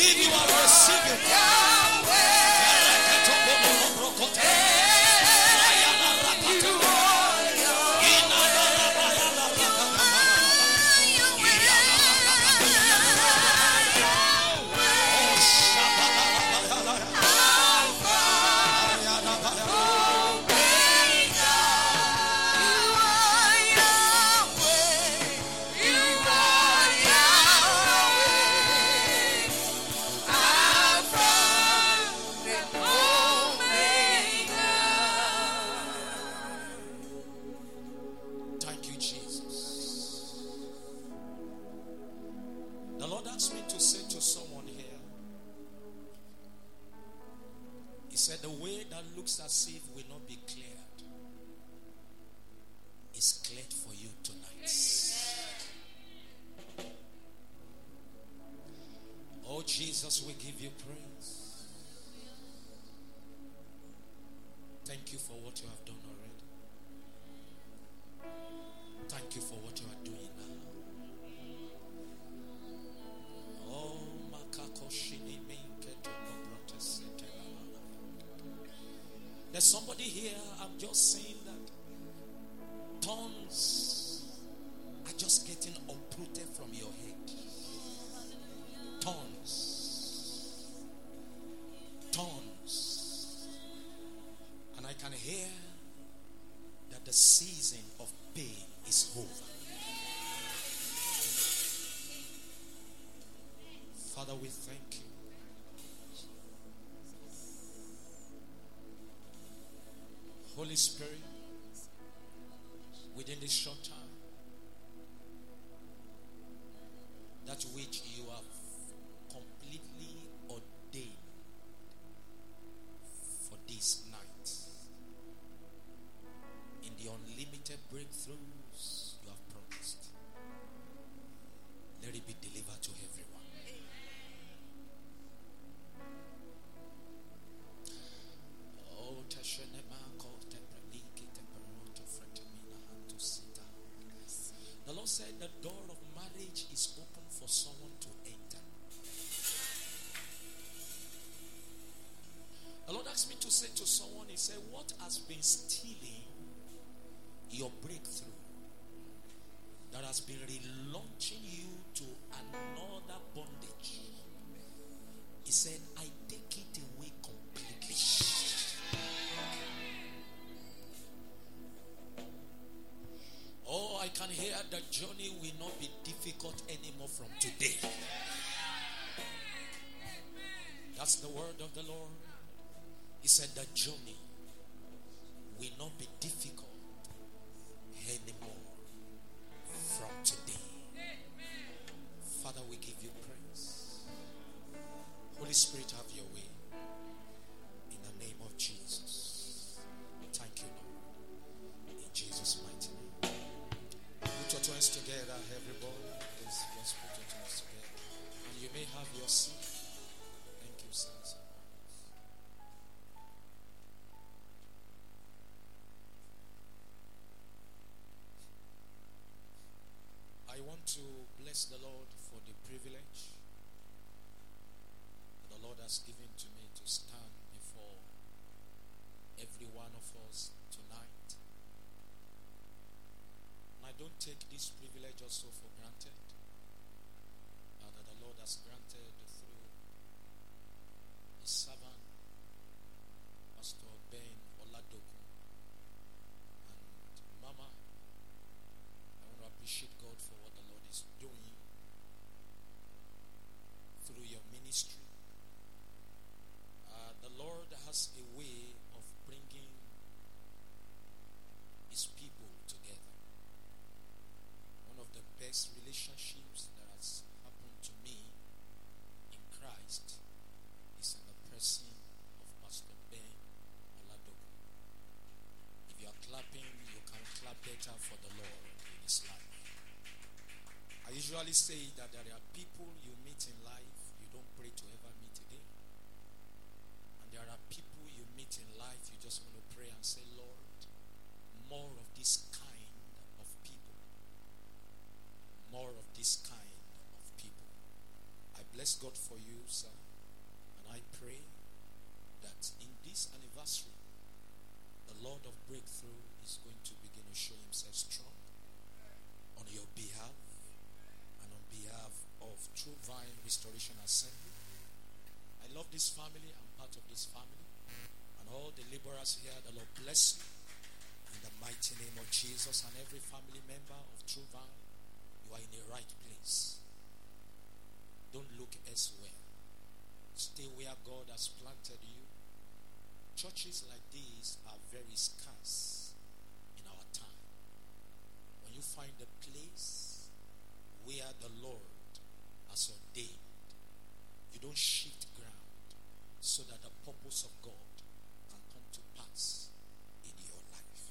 If you are receiving. Said, What has been stealing your breakthrough? That has been relaunching you to another bondage. He said, I take it away completely. Oh, I can hear the journey will not be difficult anymore from today. That's the word of the Lord. He said, The journey this so for granted. uh, that the Lord has granted through His servant, Pastor Ben Oladoku. And Mama, I want to appreciate God for what the Lord is doing through your ministry. Uh, the Lord has a way of bringing His people together. One of the best relationships that has happened to me in Christ is in the person of Pastor Ben Oladoku. If you are clapping, you can clap better for the Lord in His life. I usually say that there are people you meet in life you don't pray to ever meet again. And there are people you meet in life you just want to pray and say, Lord, more of this kind of people. More of this kind of people. I bless God for you, sir. And I pray that in this anniversary, the Lord of breakthrough is going to begin to show himself strong on your behalf behalf of True Vine Restoration Assembly. I love this family. I'm part of this family. And all the laborers here, the Lord bless you in the mighty name of Jesus. And every family member of True Vine, you are in the right place. Don't look elsewhere. Stay where God has planted you. Churches like these are very scarce in our time. When you find a place where the Lord has ordained, you don't shift ground so that the purpose of God can come to pass in your life.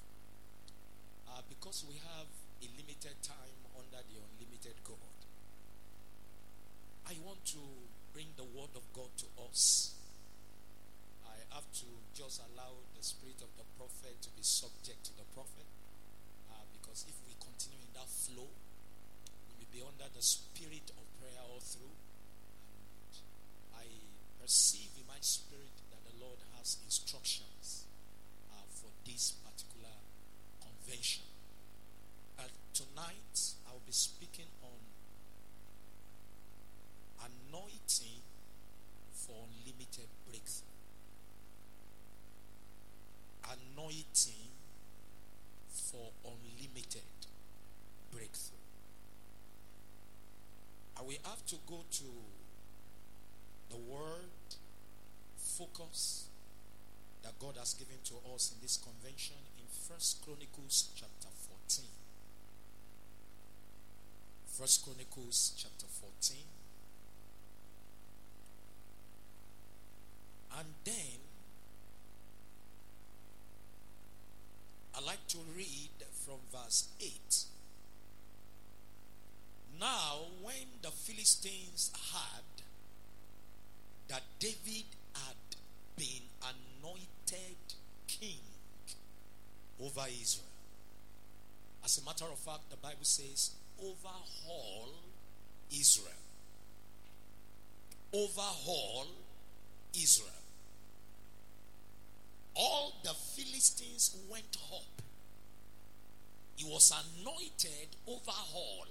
Uh, because we have a limited time under the unlimited God, I want to bring the word of God to us. I have to just allow the spirit of the prophet to be subject to the prophet. Uh, because if we continue in that flow, be under the spirit of prayer all through. And I perceive in my spirit that the Lord has instructions uh, for this particular convention. Uh, tonight, I'll be speaking on anointing for unlimited breakthrough. Anointing for unlimited breakthrough. I will have to go to the word focus that God has given to us in this convention in First Chronicles chapter 14. First Chronicles chapter 14. And then I like to read from verse 8. Now, when the Philistines heard that David had been anointed king over Israel, as a matter of fact, the Bible says, overhaul Israel. Overhaul Israel. all the Philistines went up. He was anointed overhaul,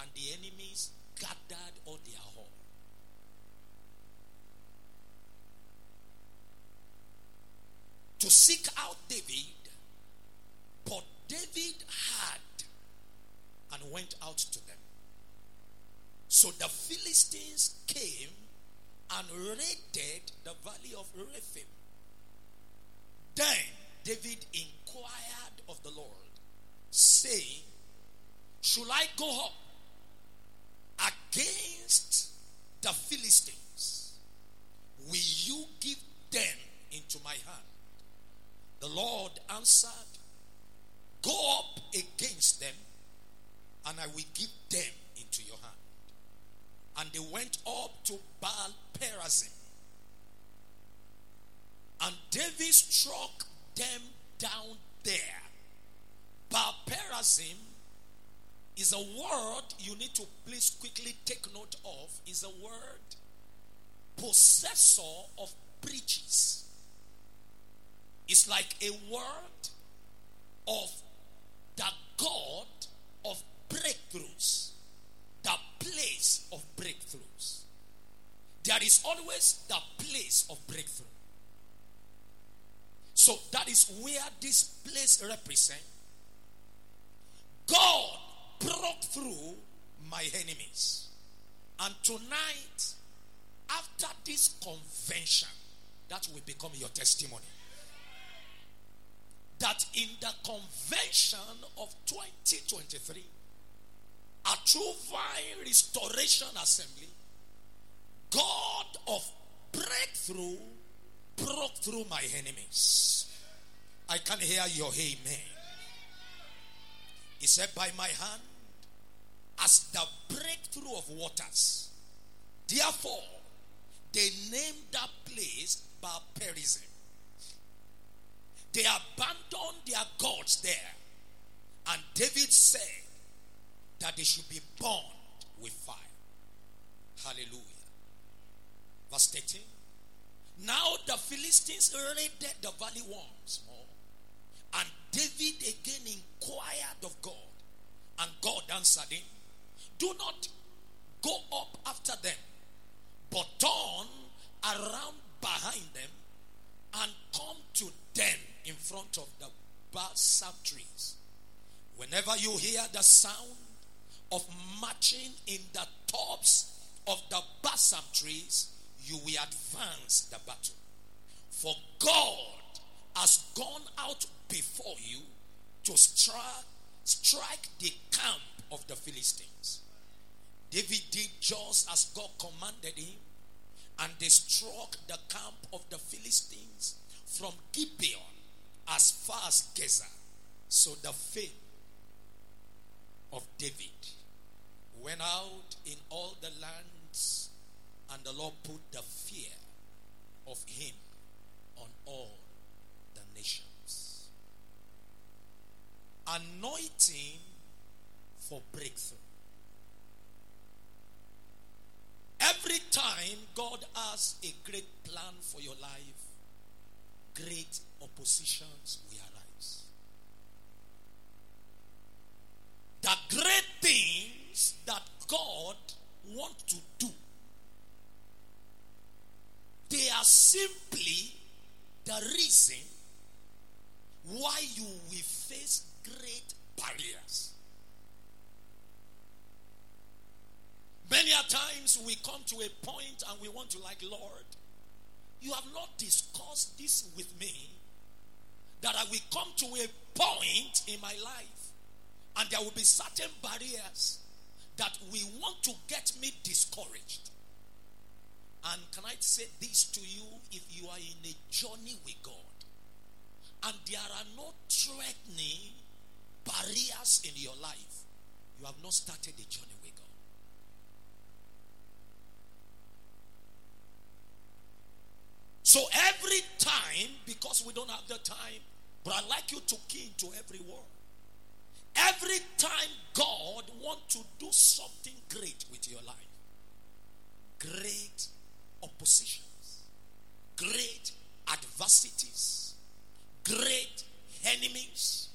and the enemies gathered on their hall. To seek out David, but David had and went out to them. So the Philistines came and raided the valley of Rephaim. Then David inquired of the Lord, saying, Should I go up against the Philistines? Will you give them into my hand? The Lord answered, Go up against them, and I will give them into your hand. And they went up to Baal Perazim. And David struck them down there. Baal Perazim is a word you need to please quickly take note of. Is a word possessor of breaches. It's like a word of the God of breakthroughs, the place of breakthroughs. There is always the place of breakthrough. So that is where this place represents. God broke through my enemies. And tonight, after this convention, that will become your testimony. That in the convention of 2023, a true vine restoration assembly, God of breakthrough broke through my enemies. I can hear your amen. He said, By my hand, as the breakthrough of waters. Therefore, they named that place Perazim. They abandoned their gods there. And David said that they should be burned with fire. Hallelujah. Verse 13. Now the Philistines raided the valley once more. And David again inquired of God. And God answered him, Do not go up after them, but turn around behind them and come to them in front of the balsam trees. Whenever you hear the sound of marching in the tops of the balsam trees, you will advance the battle. For God has gone out before you to strike, strike the camp of the Philistines. David did just as God commanded him, and they struck the camp of the Philistines from Gibeon as far as Gezer. So the fame of David went out in all the lands, and the Lord put the fear of him on all the nations. Anointing for breakthrough. Every time God has a great plan for your life, great oppositions will arise. The great things that God wants to do, they are simply the reason why you will face great barriers. Many a times we come to a point and we want to like, Lord, you have not discussed this with me that I will come to a point in my life and there will be certain barriers that we want to get me discouraged. And can I say this to you if you are in a journey with God and there are no threatening in your life, you have not started the journey with God. So every time, because we don't have the time, but I like you to key into every word. Every time God wants to do something great with your life, great oppositions, great adversities, great enemies,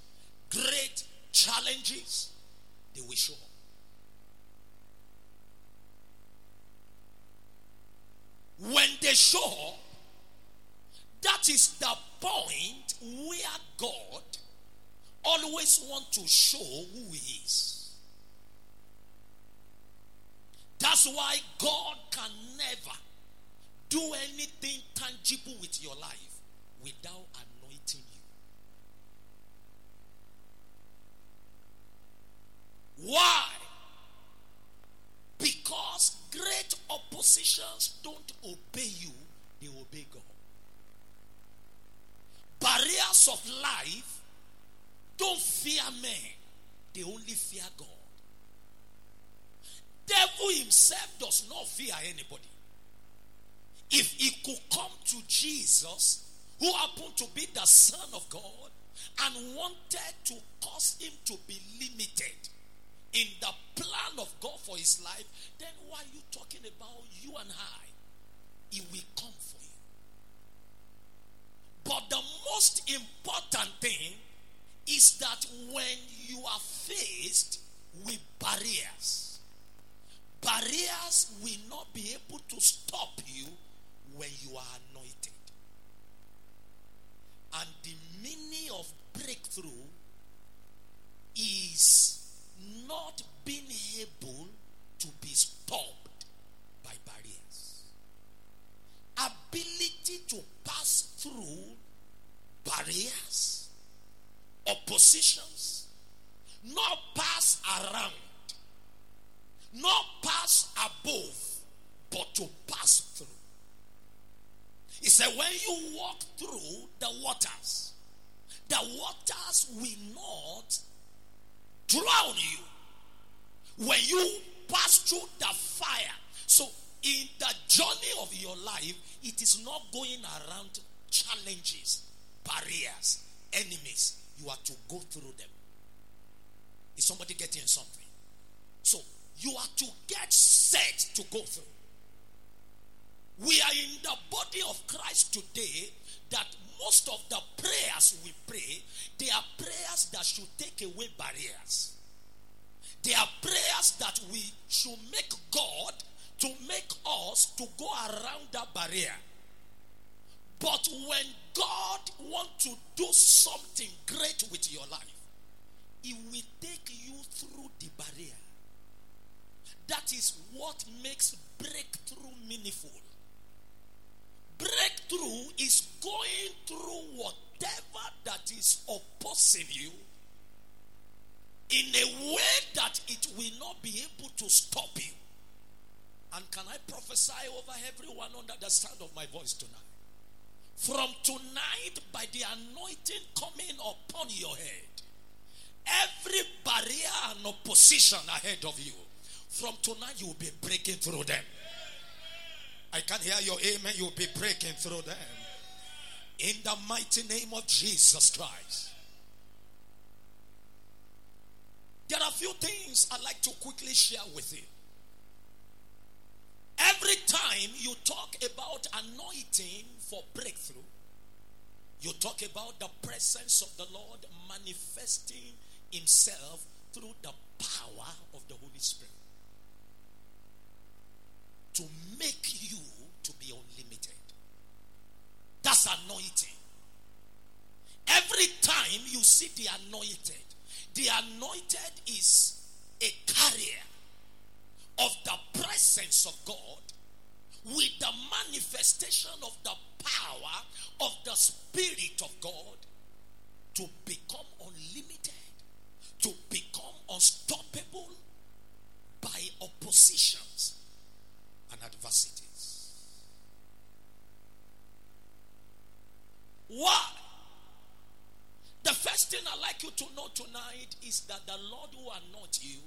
great challenges, they will show up. When they show up, that is the point where God always wants to show who He is. That's why God can never do anything tangible with your life without an Why? Because great oppositions don't obey you, they obey God. Barriers of life don't fear men, they only fear God. Devil himself does not fear anybody. If he could come to Jesus, who happened to be the Son of God, and wanted to cause him to be limited in the plan of God for his life, then why are you talking about you and I? He will come for you. But the most important thing is that when you are faced with barriers, barriers will not be able to stop you when you are anointed. And the meaning of breakthrough is not being able to be stopped by barriers. Ability to pass through barriers, oppositions, not pass around, not pass above, but to pass through. He said, when you walk through the waters, the waters will not drown you. When you pass through the fire, so in the journey of your life, it is not going around challenges, barriers, enemies. You are to go through them. Is somebody getting something? So you are to get set to go through. We are in the body of Christ today that most of the prayers we pray, they are prayers that should take away barriers. They are prayers that we should make God to make us to go around that barrier. But when God wants to do something great with your life, He will take you through the barrier. That is what makes breakthrough meaningful. Breakthrough is going through whatever that is opposing you in a way that it will not be able to stop you. And can I prophesy over everyone under the sound of my voice tonight? From tonight, by the anointing coming upon your head, every barrier and opposition ahead of you, from tonight you will be breaking through them. I can't hear your amen. You'll be breaking through them. In the mighty name of Jesus Christ. There are a few things I'd like to quickly share with you. Every time you talk about anointing for breakthrough, you talk about the presence of the Lord manifesting Himself through the power of the Holy Spirit to make you to be unlimited. That's anointing. Every time you see the anointed, the anointed is a carrier of the presence of God with the manifestation of the power of the Spirit of God to become unlimited, to become unstoppable by oppositions and adversities. The first thing I'd like you to know tonight is that the Lord who anoints you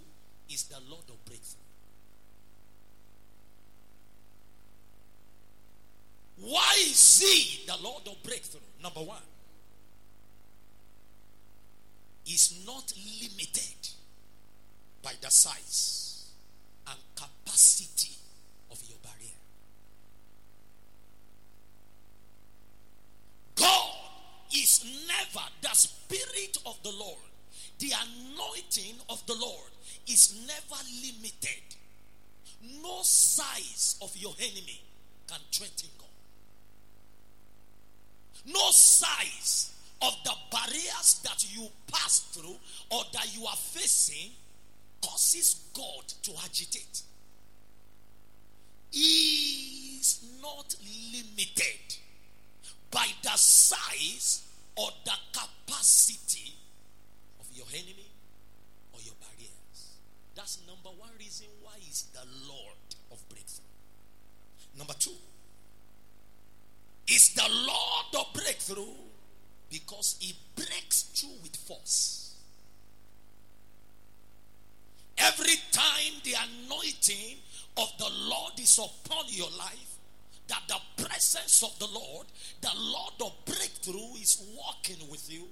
is the Lord of breakthrough. Why is he the Lord of breakthrough? Number one, is not limited by the size and capacity of your barrier. God is never the Spirit of the Lord, the anointing of the Lord is never limited. No size of your enemy can threaten God. No size of the barriers that you pass through or that you are facing causes God to agitate. Is not limited by the size or the capacity of your enemy or your barriers. That's number one reason why he's the Lord of breakthrough. Number two, is the Lord of breakthrough because he breaks through with force. Every time the anointing of the Lord is upon your life, that the presence of the Lord, the Lord of breakthrough, is walking with you,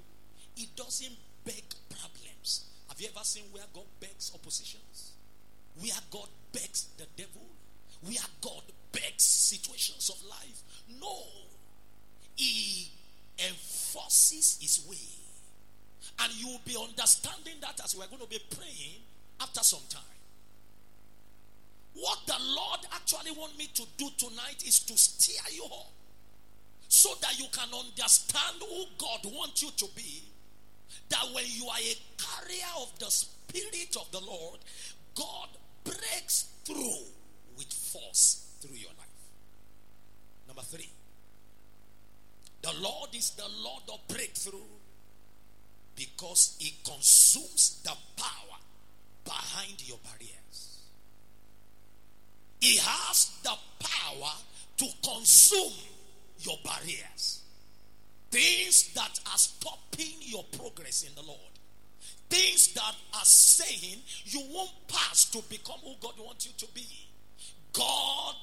it doesn't beg problems. Have you ever seen where God begs oppositions? Where God begs the devil? Where God begs situations of life? No. He enforces His way. And you will be understanding that as we're going to be praying after some time. What the Lord actually want me to do tonight is to steer you up so that you can understand who God wants you to be. That when you are a carrier of the Spirit of the Lord, God breaks through with force through your life. Number three, the Lord is the Lord of breakthrough because He consumes the power behind your barriers. He has the power to consume your barriers. Things that are stopping your progress in the Lord. Things that are saying you won't pass to become who God wants you to be. God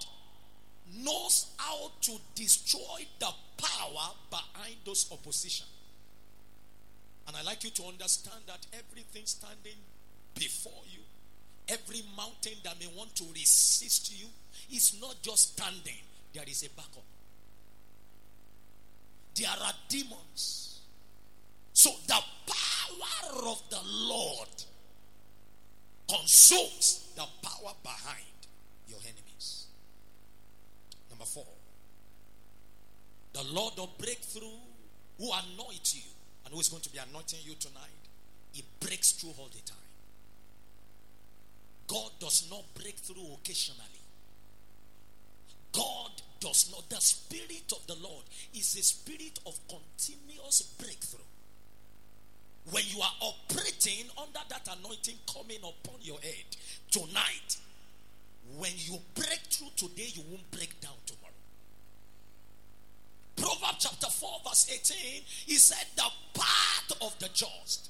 knows how to destroy the power behind those opposition. And I like you to understand that everything standing before you, every mountain that may want to resist you, is not just standing, there is a backup. There are demons. So the power of the Lord consumes the power behind your enemies. Number four, the Lord of breakthrough who anoints you and who is going to be anointing you tonight, he breaks through all the time. God does not break through occasionally. God does not. The Spirit of the Lord is a spirit of continuous breakthrough. When you are operating under that anointing coming upon your head tonight, when you break through today, you won't break down tomorrow. Proverbs chapter 4, verse 18, he said, The path of the just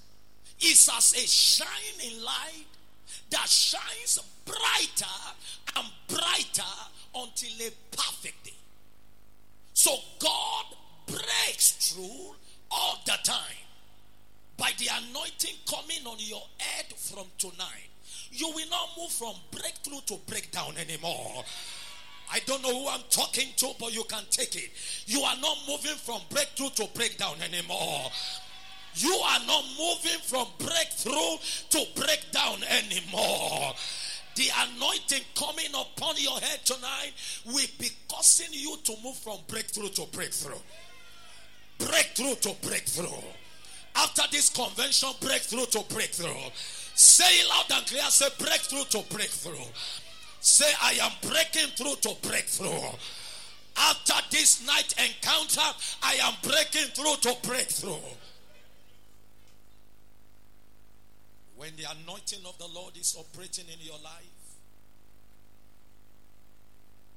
is as a shining light that shines brighter and brighter until a perfect day. So God breaks through all the time by the anointing coming on your head from tonight. You will not move from breakthrough to breakdown anymore. I don't know who I'm talking to, but you can take it. You are not moving from breakthrough to breakdown anymore. You are not moving from breakthrough to breakdown anymore. The anointing coming upon your head tonight will be causing you to move from breakthrough to breakthrough. Breakthrough to breakthrough. After this convention, breakthrough to breakthrough. Say loud and clear. Say breakthrough to breakthrough. Say, I am breaking through to breakthrough. After this night encounter, I am breaking through to breakthrough. When the anointing of the Lord is operating in your life,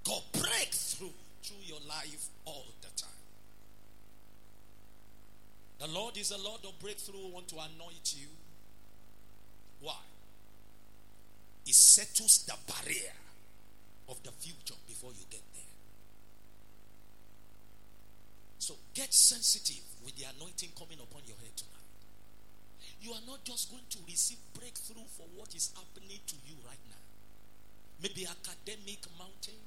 God breaks through through your life all the time. The Lord is a Lord of breakthrough. Want to anoint you? Why? He settles the barrier of the future before you get there. So get sensitive with the anointing coming upon your head tonight. You are not just going to receive breakthrough for what is happening to you right now. Maybe academic mountain,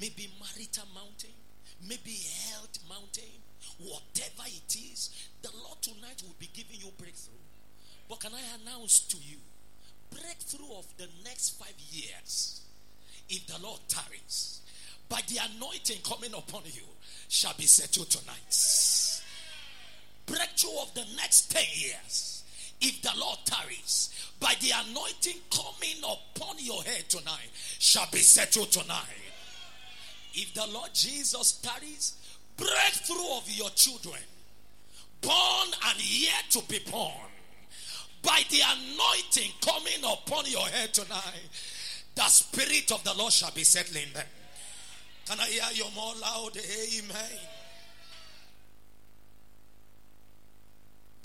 maybe marital mountain, maybe health mountain, whatever it is, the Lord tonight will be giving you breakthrough. But can I announce to you, breakthrough of the next five years, if the Lord tarries, by the anointing coming upon you, shall be settled tonight. breakthrough of the next 10 years, if the Lord tarries, by the anointing coming upon your head tonight, shall be settled tonight. If the Lord Jesus tarries, breakthrough of your children, born and yet to be born, by the anointing coming upon your head tonight, the Spirit of the Lord shall be settling them. Can I hear you more loud? Amen.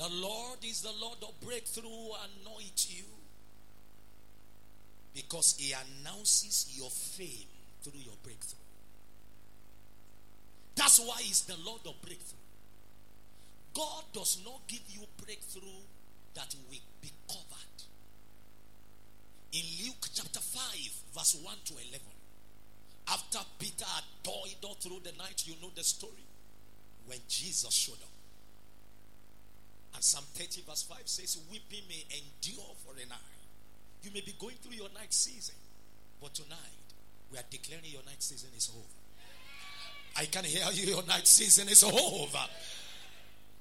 The Lord is the Lord of breakthrough, anoint you. Because He announces your fame through your breakthrough. That's why He's the Lord of breakthrough. God does not give you breakthrough that will be covered. In Luke chapter 5, verse 1 to 11, after Peter had toiled all through the night, you know the story. When Jesus showed up. Psalm 30, verse 5 says, Weeping may endure for a night. You may be going through your night season, but tonight we are declaring your night season is over. I can hear you, your night season is over.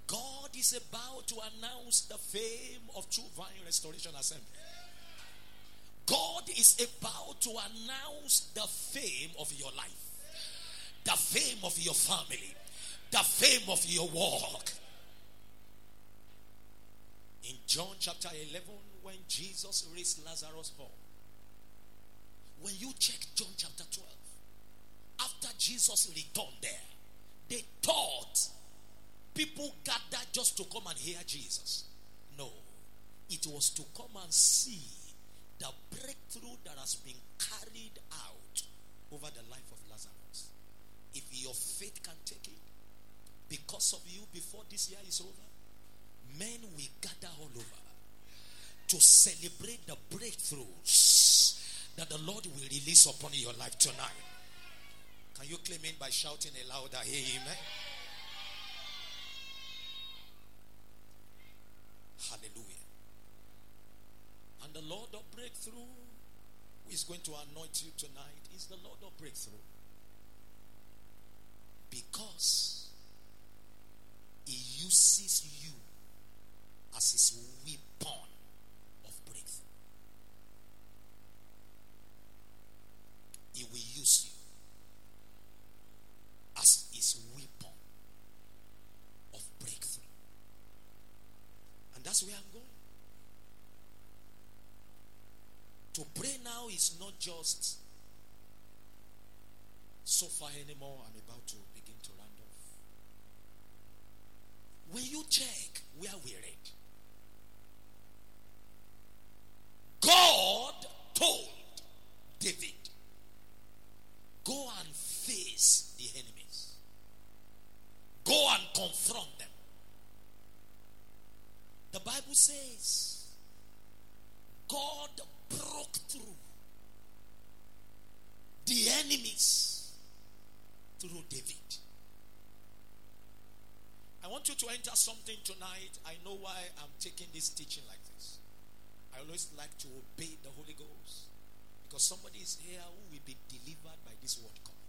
God is about to announce the fame of True Vine Restoration Assembly. God is about to announce the fame of your life, the fame of your family, the fame of your walk. In John chapter 11, when Jesus raised Lazarus up, when you check John chapter 12, after Jesus returned there, they thought people gathered just to come and hear Jesus. No, it was to come and see the breakthrough that has been carried out over the life of Lazarus. If your faith can take it, because of you, before this year is over, men will gather all over to celebrate the breakthroughs that the Lord will release upon your life tonight. Can you claim it by shouting a louder amen? Hallelujah. And the Lord of breakthrough, who is going to anoint you tonight, is the Lord of breakthrough. Because he uses you as his weapon of breakthrough. He will use you as his weapon of breakthrough. And that's where I'm going. To pray now is not just so far anymore. I'm about to begin to round off. When you check where we're at, God told David, go and face the enemies, go and confront them. The Bible says God broke through the enemies through David. I want you to enter something tonight. I know why I'm taking this teaching like this. I always like to obey the Holy Ghost because somebody is here who will be delivered by this word coming.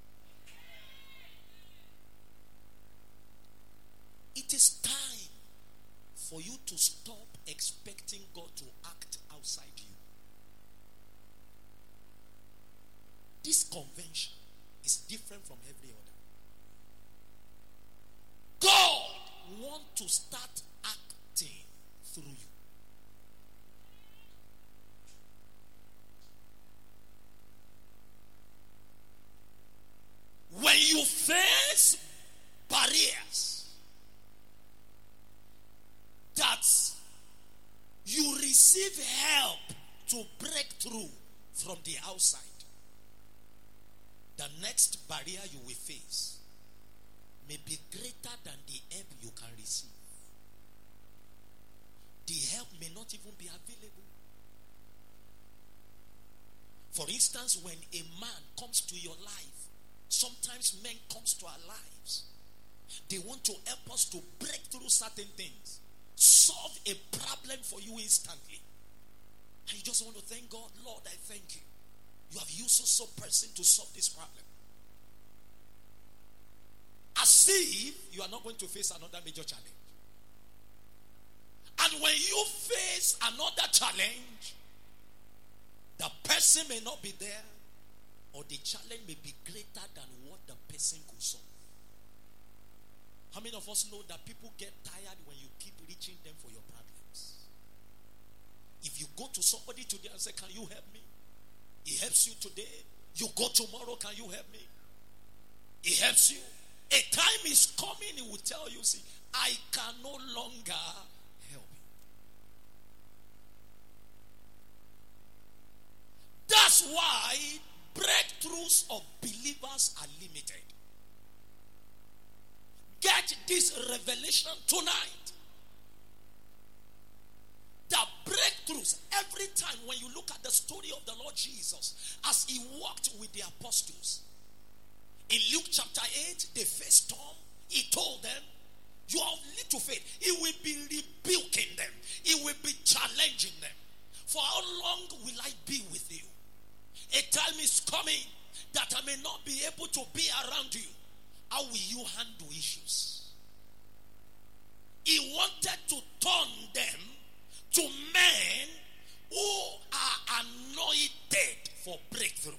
It is time for you to stop expecting God to act outside you. This convention is different from every other. God wants to start acting through you. When you face barriers that you receive help to break through from the outside, the next barrier you will face may be greater than the help you can receive. The help may not even be available. For instance, when a man comes to your life, sometimes men comes to our lives. They want to help us to break through certain things, solve a problem for you instantly. And you just want to thank God, Lord, I thank you. You have used so so person to solve this problem. As if you are not going to face another major challenge. And when you face another challenge, the person may not be there, or the challenge may be greater than what the person could solve. How many of us know that people get tired when you keep reaching them for your problems? If you go to somebody today and say, Can you help me? He helps you today. You go tomorrow, can you help me? He helps you. A time is coming, he will tell you, See, I can no longer help you. That's why breakthroughs of believers are limited. Get this revelation tonight. The breakthroughs, every time when you look at the story of the Lord Jesus as he walked with the apostles. In Luke chapter 8, they faced storm. He told them, You have little faith. He will be rebuking them, he will be challenging them. For how long will I be with you? A time is coming that I may not be able to be around you. How will you handle issues? He wanted to turn them to men who are anointed for breakthrough.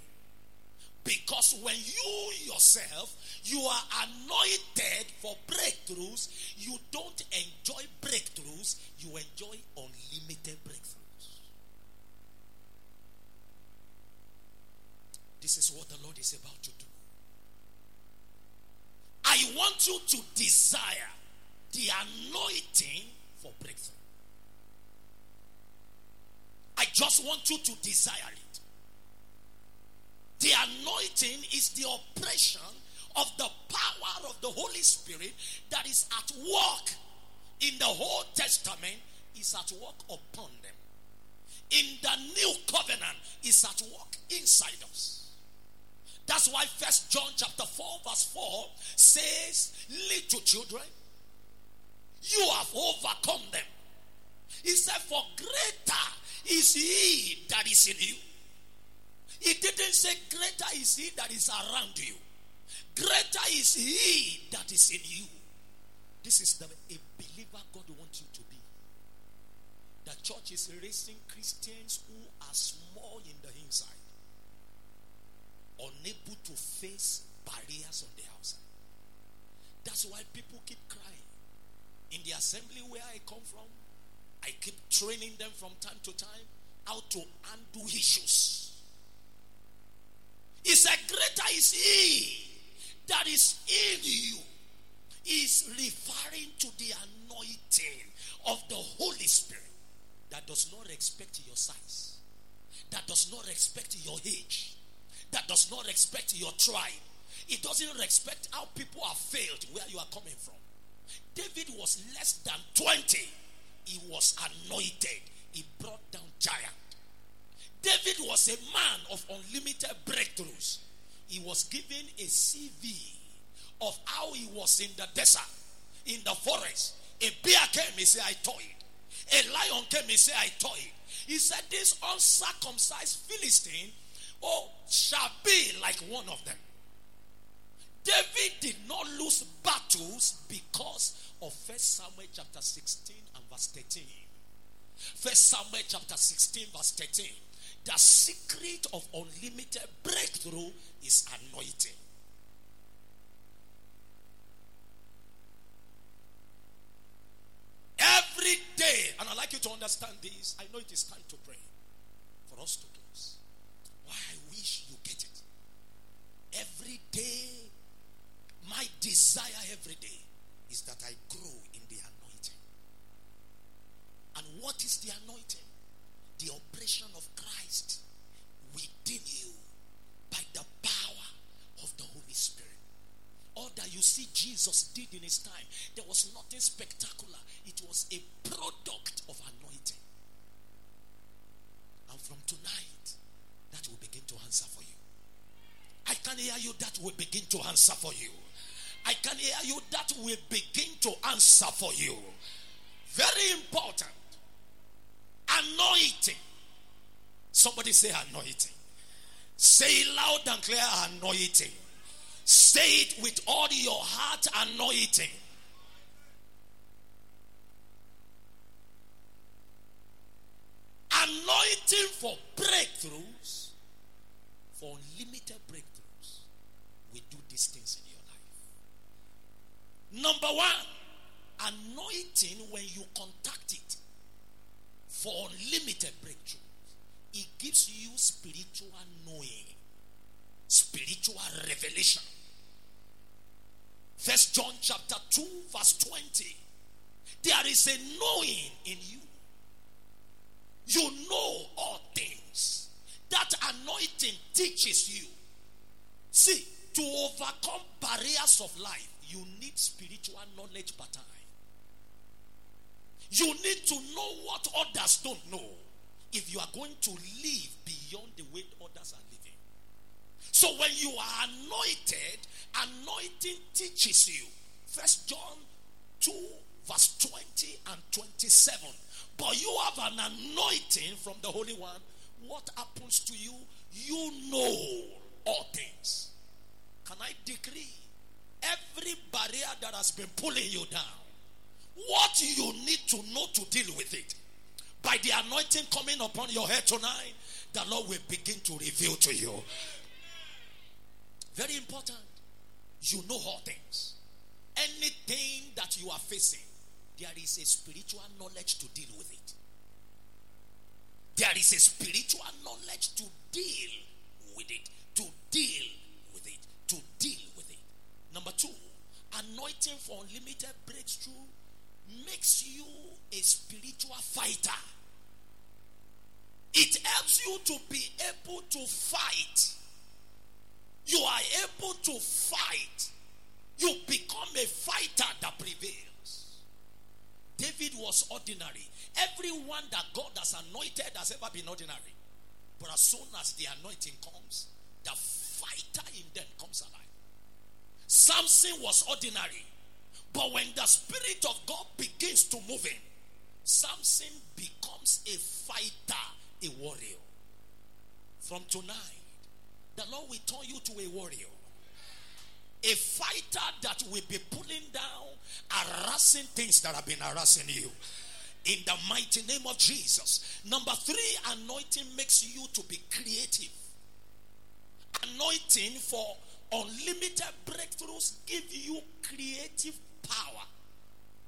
Because when you yourself, you are anointed for breakthroughs, you don't enjoy breakthroughs, you enjoy unlimited breakthroughs. This is what the Lord is about to do. I want you to desire the anointing for breakthrough. Just want you to desire it. The anointing is the operation of the power of the Holy Spirit that is at work in the Old Testament, is at work upon them. In the new covenant, is at work inside us. That's why First John chapter 4, verse 4 says, Little children, you have overcome them. He said, For greater is he that is in you. He didn't say, Greater is he that is around you. Greater is he that is in you. This is the a believer God wants you to be. The church is raising Christians who are small in the inside, unable to face barriers on the outside. That's why people keep crying. In the assembly where I come from, I keep training them from time to time how to undo issues. He said, Greater is he that is in you. Is referring to the anointing of the Holy Spirit that does not respect your size, that does not respect your age, that does not respect your tribe. It doesn't respect how people have failed where you are coming from. David was less than 20. He was anointed. He brought down giant. David was a man of unlimited breakthroughs. He was given a CV of how he was in the desert, in the forest. A bear came, he said, I tore it. A lion came, he said, I tore it. He said, This uncircumcised Philistine, oh, shall be like one of them. David did not lose battles because of First Samuel chapter 16 and verse 13. First Samuel chapter 16, verse 13. The secret of unlimited breakthrough is anointing. Every day, and I'd like you to understand this. I know it is time to pray for us to close. Why I wish you get it. Every day, my desire every day is that I grow in the anointing. And what is the anointing? The operation of Christ within you by the power of the Holy Spirit. All that you see Jesus did in his time, there was nothing spectacular. It was a product of anointing. And from tonight, that will begin to answer for you. I can hear you, that will begin to answer for you. I can hear you, that will begin to answer for you. Very important. Anointing. Somebody say anointing. Say it loud and clear anointing. Say it with all your heart anointing. anointing for breakthroughs, for unlimited breakthroughs, we do these things. Number one, anointing when you contact it for unlimited breakthrough, It gives you spiritual knowing, spiritual revelation. First John chapter 2, verse 20. There is a knowing in you. You know all things. That anointing teaches you. See, to overcome barriers of life, you need spiritual knowledge time. You need to know what others don't know if you are going to live beyond the way others are living. So when you are anointed, anointing teaches you. First John 2, verse 20 and 27. But you have an anointing from the Holy One. What happens to you? You know all things. Can I decree every barrier that has been pulling you down? What you need to know to deal with it. By the anointing coming upon your head tonight, the Lord will begin to reveal to you. Very important. You know all things. Anything that you are facing, there is a spiritual knowledge to deal with it. There is a spiritual for unlimited breakthrough makes you a spiritual fighter. It helps you to be able to fight. You are able to fight. You become a fighter that prevails. David was ordinary. Everyone that God has anointed has ever been ordinary. But as soon as the anointing comes, the fighter in them comes alive. Samson was ordinary. But when the Spirit of God begins to move in, Samson becomes a fighter, a warrior. From tonight, the Lord will turn you to a warrior. A fighter that will be pulling down, harassing things that have been harassing you. In the mighty name of Jesus. Number three, anointing makes you to be creative. Anointing for unlimited breakthroughs give you creative power.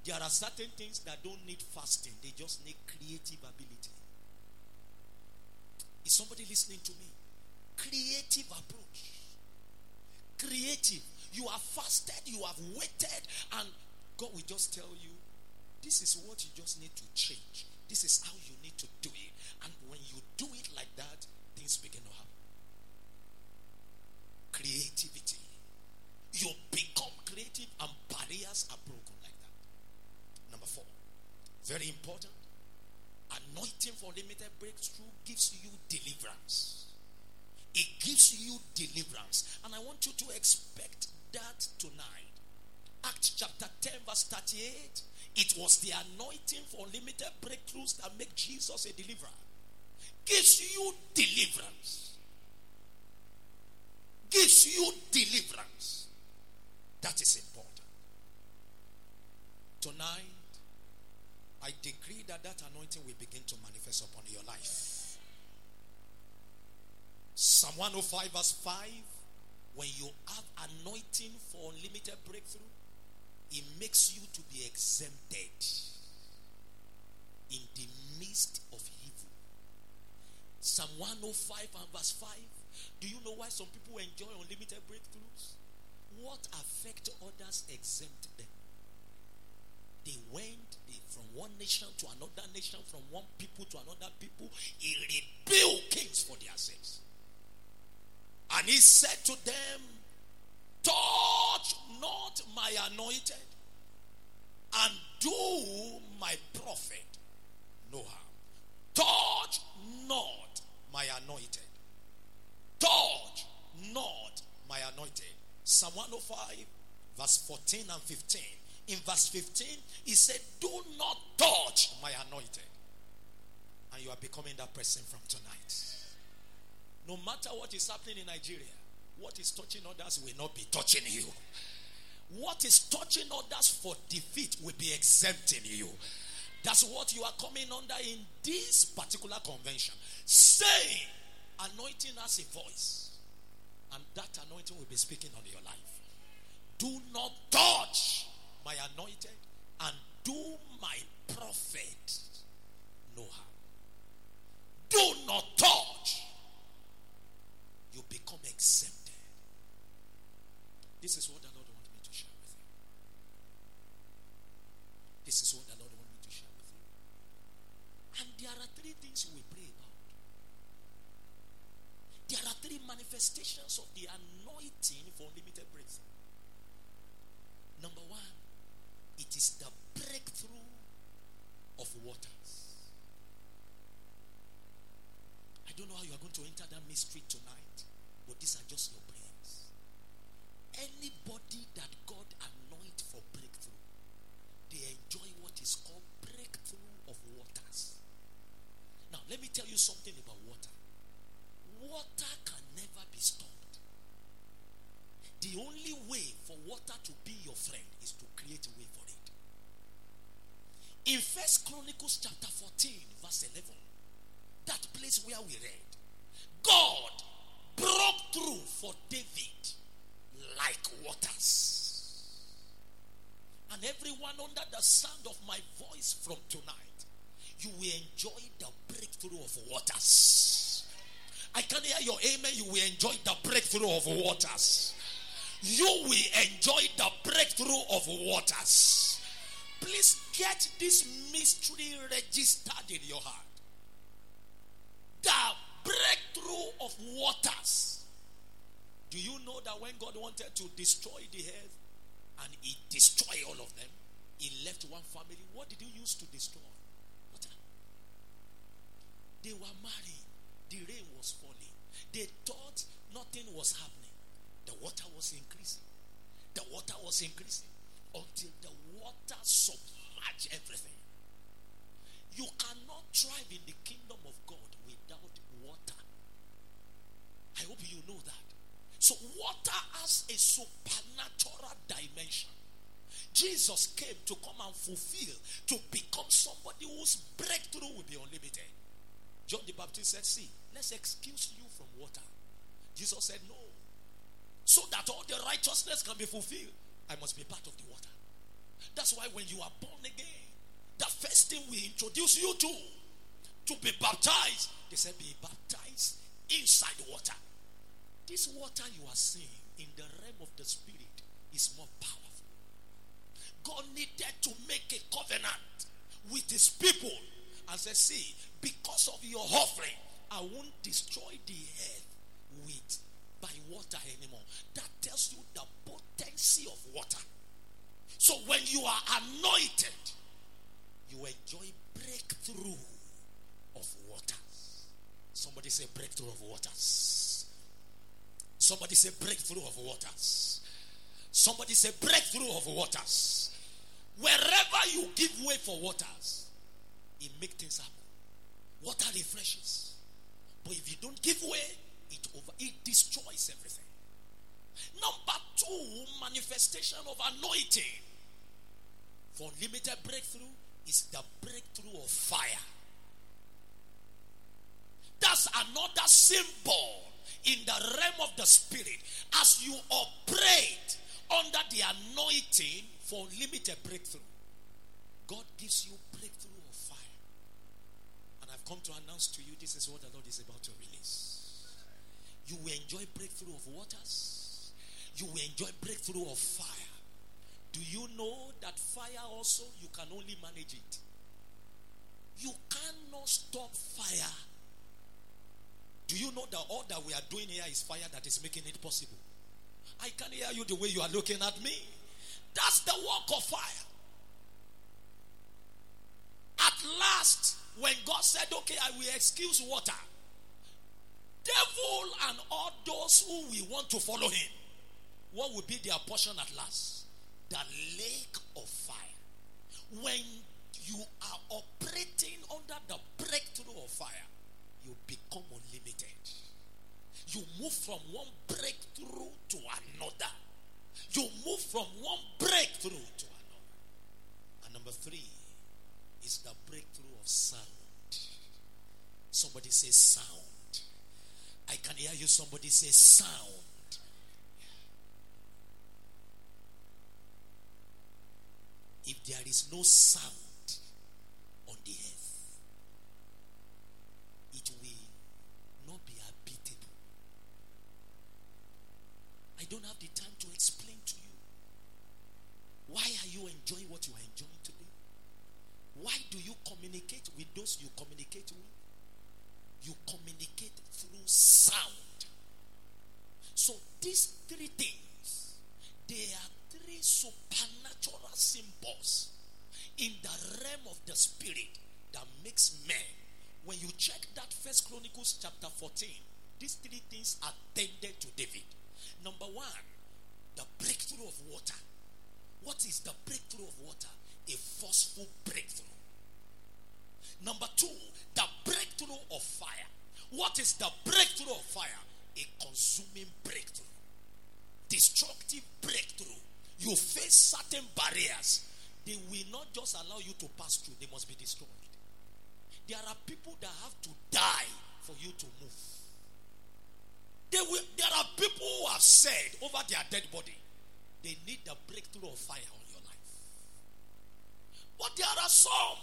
There are certain things that don't need fasting, they just need creative ability. Is somebody listening to me? Creative approach. Creative. You have fasted, you have waited, and God will just tell you this is what you just need to change. This is how you need to do it. And when you do it like that, things begin to happen. Creativity. You become creative and barriers are broken like that. Number four, very important. Anointing for limited breakthrough gives you deliverance. It gives you deliverance. And I want you to expect that tonight. Acts chapter 10, verse 38. It was the anointing for limited breakthroughs that make Jesus a deliverer. Gives you deliverance. Gives you deliverance. That is important. Tonight, I decree that that anointing will begin to manifest upon your life. Psalm 105, verse 5 when you have anointing for unlimited breakthrough, it makes you to be exempted in the midst of evil. Psalm 105 and verse 5. Do you know why some people enjoy unlimited breakthroughs? What affect others exempt them. They went they, from one nation to another nation, from one people to another people. He rebuked kings for their sakes. And he said to them, Touch not my anointed, and do my prophet no harm. Touch not my anointed. Touch not my anointed. Psalm 105, verse 14 and 15. In verse 15, he said, Do not touch my anointed. And you are becoming that person from tonight. No matter what is happening in Nigeria, what is touching others will not be touching you. What is touching others for defeat will be exempting you. That's what you are coming under in this particular convention. saying, Anointing has a voice, and that anointing will be speaking on your life. Do not touch my anointed and do my prophet no harm. Do not touch. You become exempted. This is what the Lord wants me to share with you. This is what the Lord wants me to share with you. And there are three things we pray. There are three manifestations of the anointing for limited breakthrough. Number one, it is the breakthrough of waters. I don't know how you are going to enter that mystery tonight, but these are just your prayers. Anybody that God anoint for breakthrough, they enjoy what is called breakthrough of waters. Now, let me tell you something about water. Water can never be stopped. The only way for water to be your friend is to create a way for it. In First Chronicles chapter 14, verse 11, that place where we read, God broke through for David like waters. And everyone under the sound of my voice from tonight, you will enjoy the breakthrough of waters. I can hear your amen. You will enjoy the breakthrough of waters. You will enjoy the breakthrough of waters. Please get this mystery registered in your heart. The breakthrough of waters. Do you know that when God wanted to destroy the earth and He destroyed all of them, He left one family? What did He use to destroy? Water. They were married, the rain was falling. They thought nothing was happening. The water was increasing. The water was increasing until the water submerged everything. You cannot thrive in the kingdom of God without water. I hope you know that. So, water has a supernatural dimension. Jesus came to come and fulfill, to become somebody whose breakthrough will be unlimited. John the Baptist said, See, let's excuse you from water. Jesus said, No. So that all the righteousness can be fulfilled, I must be part of the water. That's why when you are born again, the first thing we introduce you to, to be baptized, they said, Be baptized inside water. This water you are seeing in the realm of the spirit is more powerful. God needed to make a covenant with his people and said, See, because of your offering, I won't destroy the earth with by water anymore. That tells you the potency of water. So when you are anointed, you enjoy breakthrough of waters. Somebody say breakthrough of waters. Somebody say breakthrough of waters. Somebody say breakthrough of waters. Wherever you give way for waters, it makes things happen. Water refreshes. But if you don't give way, it over it destroys everything. Number two, manifestation of anointing for limited breakthrough is the breakthrough of fire. That's another symbol in the realm of the spirit as you operate under the anointing for limited breakthrough. God gives you breakthrough Come to announce to you this is what the Lord is about to release. You will enjoy breakthrough of waters. You will enjoy breakthrough of fire. Do you know that fire also you can only manage it? You cannot stop fire. Do you know that all that we are doing here is fire that is making it possible? I can hear you the way you are looking at me. That's the work of fire. At last, when God said, Okay, I will excuse water, devil and all those who will want to follow him, what will be their portion at last? The lake of fire. When you are operating under the breakthrough of fire, you become unlimited. You move from one breakthrough to another. You move from one breakthrough to another. And number three is the breakthrough of sound. Somebody say sound. I can hear you. Somebody say sound. If there is no sound on the earth, it will not be habitable. I don't have the time to explain to you. Why are you enjoying what you are enjoying today? Why do you communicate with those you communicate with? You communicate through sound. So these three things, they are three supernatural symbols in the realm of the spirit that makes men. When you check that First Chronicles chapter 14, these three things are attended to David. Number one, the breakthrough of water. What is the breakthrough of water? A forceful breakthrough. Number two, the breakthrough of fire. What is the breakthrough of fire? A consuming breakthrough, destructive breakthrough. You face certain barriers, they will not just allow you to pass through, they must be destroyed. There are people that have to die for you to move. Will, there are people who have said over their dead body, they need the breakthrough of fire. But there are some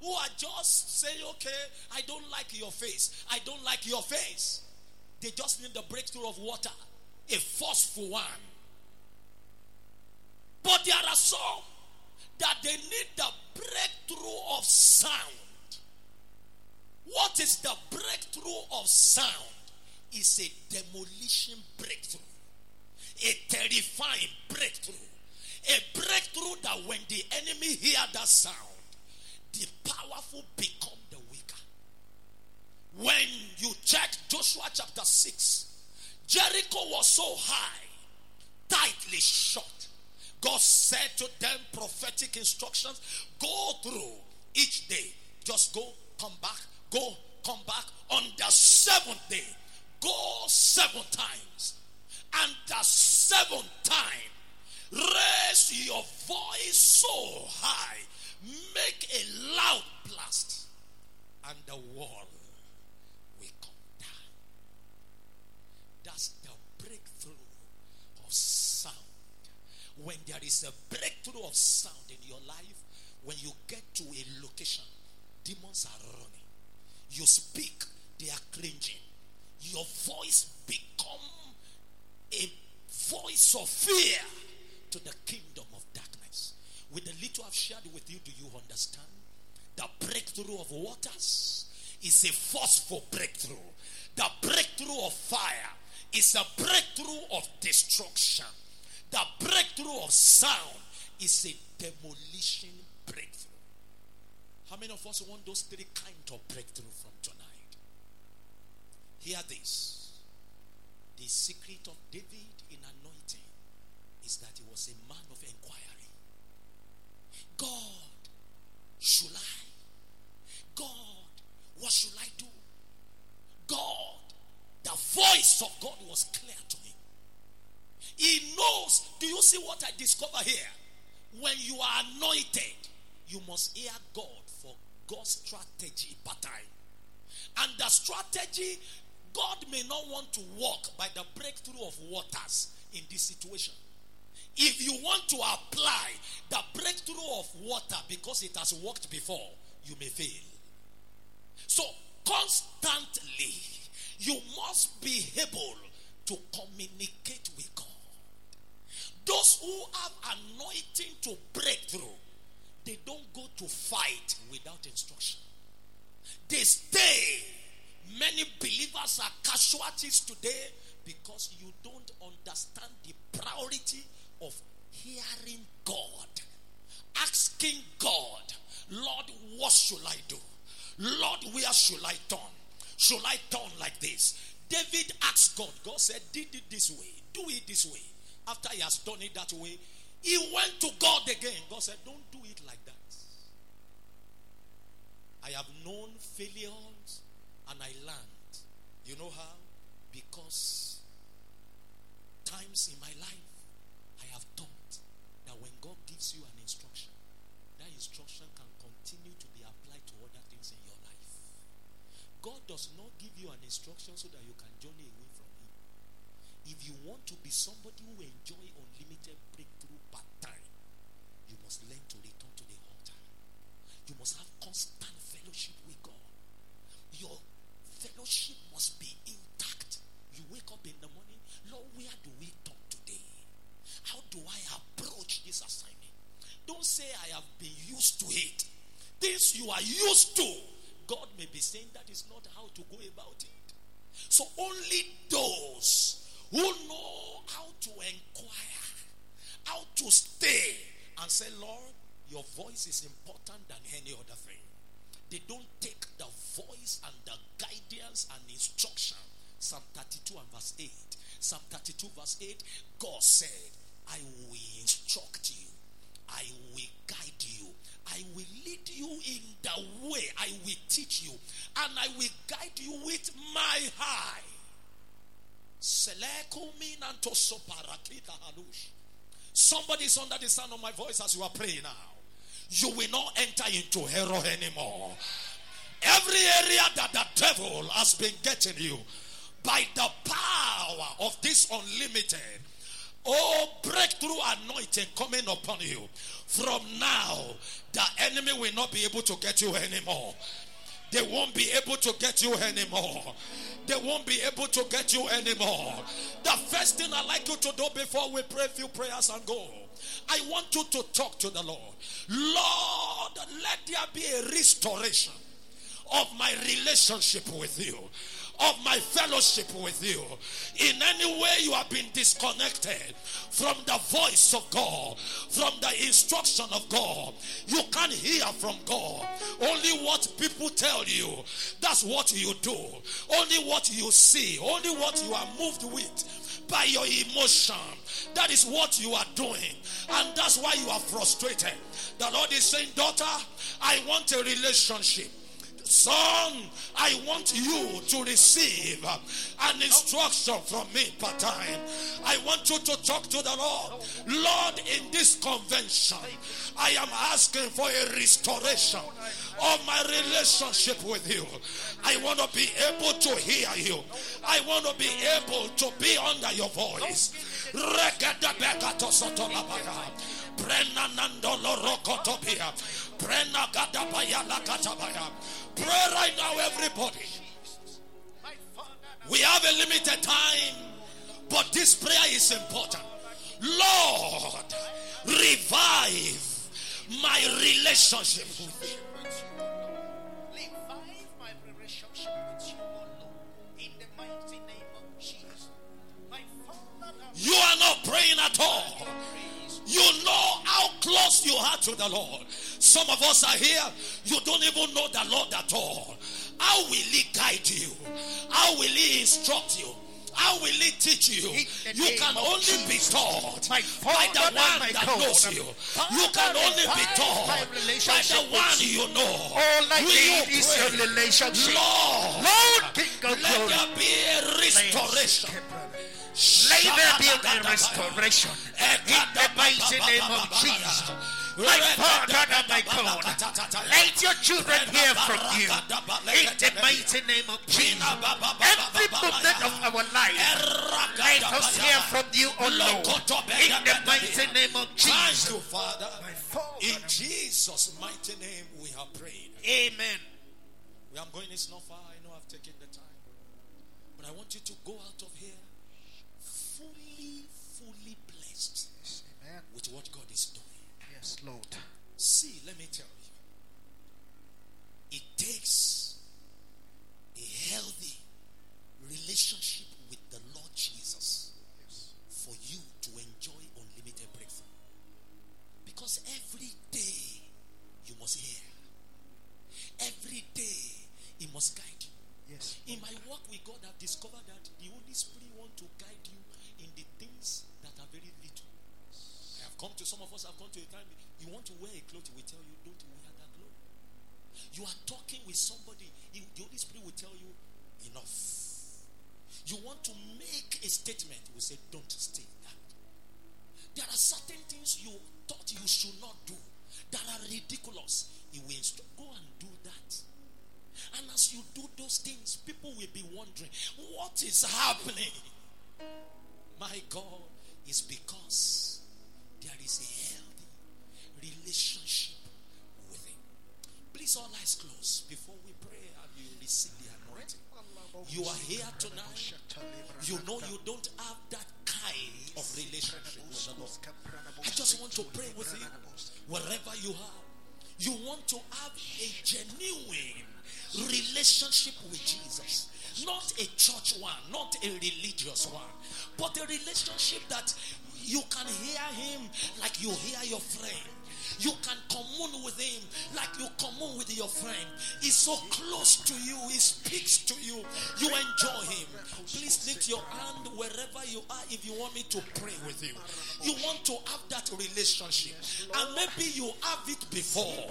who are just saying, okay, I don't like your face. I don't like your face. They just need the breakthrough of water, a forceful one. But there are some that they need the breakthrough of sound. What is the breakthrough of sound? It's a demolition breakthrough, a terrifying breakthrough, a breakthrough that when the enemy hear that sound, the powerful become the weaker. When you check Joshua chapter 6, Jericho was so high, tightly shut. God said to them prophetic instructions go through each day. Just go, come back, go, come back. On the seventh day, go seven times. And the seventh time, raise your voice so high, make a loud blast, and the wall will come down. That's the breakthrough of sound. When there is a breakthrough of sound in your life, when you get to a location, demons are running. You speak, they are cringing. Your voice become a voice of fear to the kingdom of darkness. With the little I've shared with you, do you understand? The breakthrough of waters is a forceful breakthrough. The breakthrough of fire is a breakthrough of destruction. The breakthrough of sound is a demolition breakthrough. How many of us want those three kinds of breakthrough from tonight? Hear this. The secret of David in anointing is that he was a man of inquiry. God, should I? God, what should I do? God, the voice of God was clear to him. He knows. Do you see what I discover here? When you are anointed, you must hear God for God's strategy time. And the strategy, God may not want to walk by the breakthrough of waters in this situation. If you want to apply the breakthrough of water because it has worked before, you may fail. So, constantly, you must be able to communicate with God. Those who have anointing to breakthrough, they don't go to fight without instruction. They stay. Many believers are casualties today because you don't understand the priority of hearing God, asking God, Lord, what should I do? Lord, where should I turn? Should I turn like this? David asked God. God said, Did it this way. Do it this way. After he has done it that way, he went to God again. God said, Don't do it like that. I have known failures and I learned. You know how? Because times in my life I have taught that when God gives you an instruction, that instruction can continue to be applied to other things in your life. God does not give you an instruction so that you can journey away from Him. If you want to be somebody who enjoy unlimited breakthrough part time, you must learn to return to the altar. You must have constant fellowship with God. Your fellowship must be intact. You wake up in the morning, Lord, where do we talk? How do I approach this assignment? Don't say I have been used to it. Things you are used to, God may be saying that is not how to go about it. So only those who know how to inquire, how to stay, and say, Lord, your voice is important than any other thing. They don't take the voice and the guidance and instruction. Psalm 32 and verse 8. Psalm 32 verse 8. God said, I will instruct you. I will guide you. I will lead you in the way. I will teach you. And I will guide you with my eye. Somebody is under the sound of my voice as you are praying now. You will not enter into error anymore. Every area that the devil has been getting you by the power of this unlimited Oh, breakthrough anointing coming upon you. From now, the enemy will not be able to get you anymore. They won't be able to get you anymore. They won't be able to get you anymore. The first thing I like you to do before we pray a few prayers and go. I want you to talk to the Lord. Lord, let there be a restoration of my relationship with you of my fellowship with you. In any way you have been disconnected from the voice of God, from the instruction of God, you can't hear from God. Only what people tell you, that's what you do. Only what you see, only what you are moved with by your emotion. That is what you are doing. And that's why you are frustrated. The Lord is saying, Daughter, I want a relationship. Son, I want you to receive an instruction from me part time. I want you to talk to the Lord. Lord, in this convention, I am asking for a restoration of my relationship with you. I want to be able to hear you. I want to be able to be under your voice. Pray right now, everybody. We have a limited time, but this prayer is important. Lord, revive my relationship with you. Revive my relationship with you, Lord, in the mighty name of Jesus. My Father, You are not praying at all. You know how close you are to the Lord. Some of us are here, you don't even know the Lord at all. How will He guide you? How will He instruct you? How will He teach you? You can only be taught by the one my that God. knows you. You can only be taught by the one you. know. all I need you is your relationship. Lord, Lord, let there be a restoration. Let there be a restoration in the mighty name of Jesus. My Father and my God, let your children hear from you in the mighty name of Jesus. Every moment of our life, let us hear from you, O Lord, in the mighty name of Jesus. you, Father. My Father. In Jesus' mighty name, we have prayed. Amen. We I'm going is not far. I know I've taken the time. But I want you to go out of here fully, fully blessed Amen. with what God is doing. Yes, Lord. See, let me tell you. It takes a healthy relationship with the Lord Jesus for you to enjoy unlimited breakthrough. Because every day you must hear. Every day he must guide you. Yes. In my work with God, I've discovered that the Holy Spirit want to guide you in the things that are very little. I have come to some of us have come to a time you want to wear a cloth, we tell you, don't wear that cloth. You are talking with somebody, the Holy Spirit will tell you, enough. You want to make a statement, will say, don't state that. There are certain things you thought you should not do that are ridiculous. He will go and do that. And as you do those things, people will be wondering, what is happening? My God, is because there is a healthy relationship with Him. Please, all eyes closed before we pray and you receive the anointing. You are here tonight. You know you don't have that kind of relationship with the Lord. I just want to pray with you wherever you are. You want to have a genuine relationship with Jesus. Not a church one, not a religious one, but a relationship that you can hear him like you hear your friend. You can commune with him like you commune with your friend. He's so close to you, he speaks to you. You enjoy him. Please lift your hand wherever you are if you want me to pray with you. You want to have that relationship. And maybe you have it before.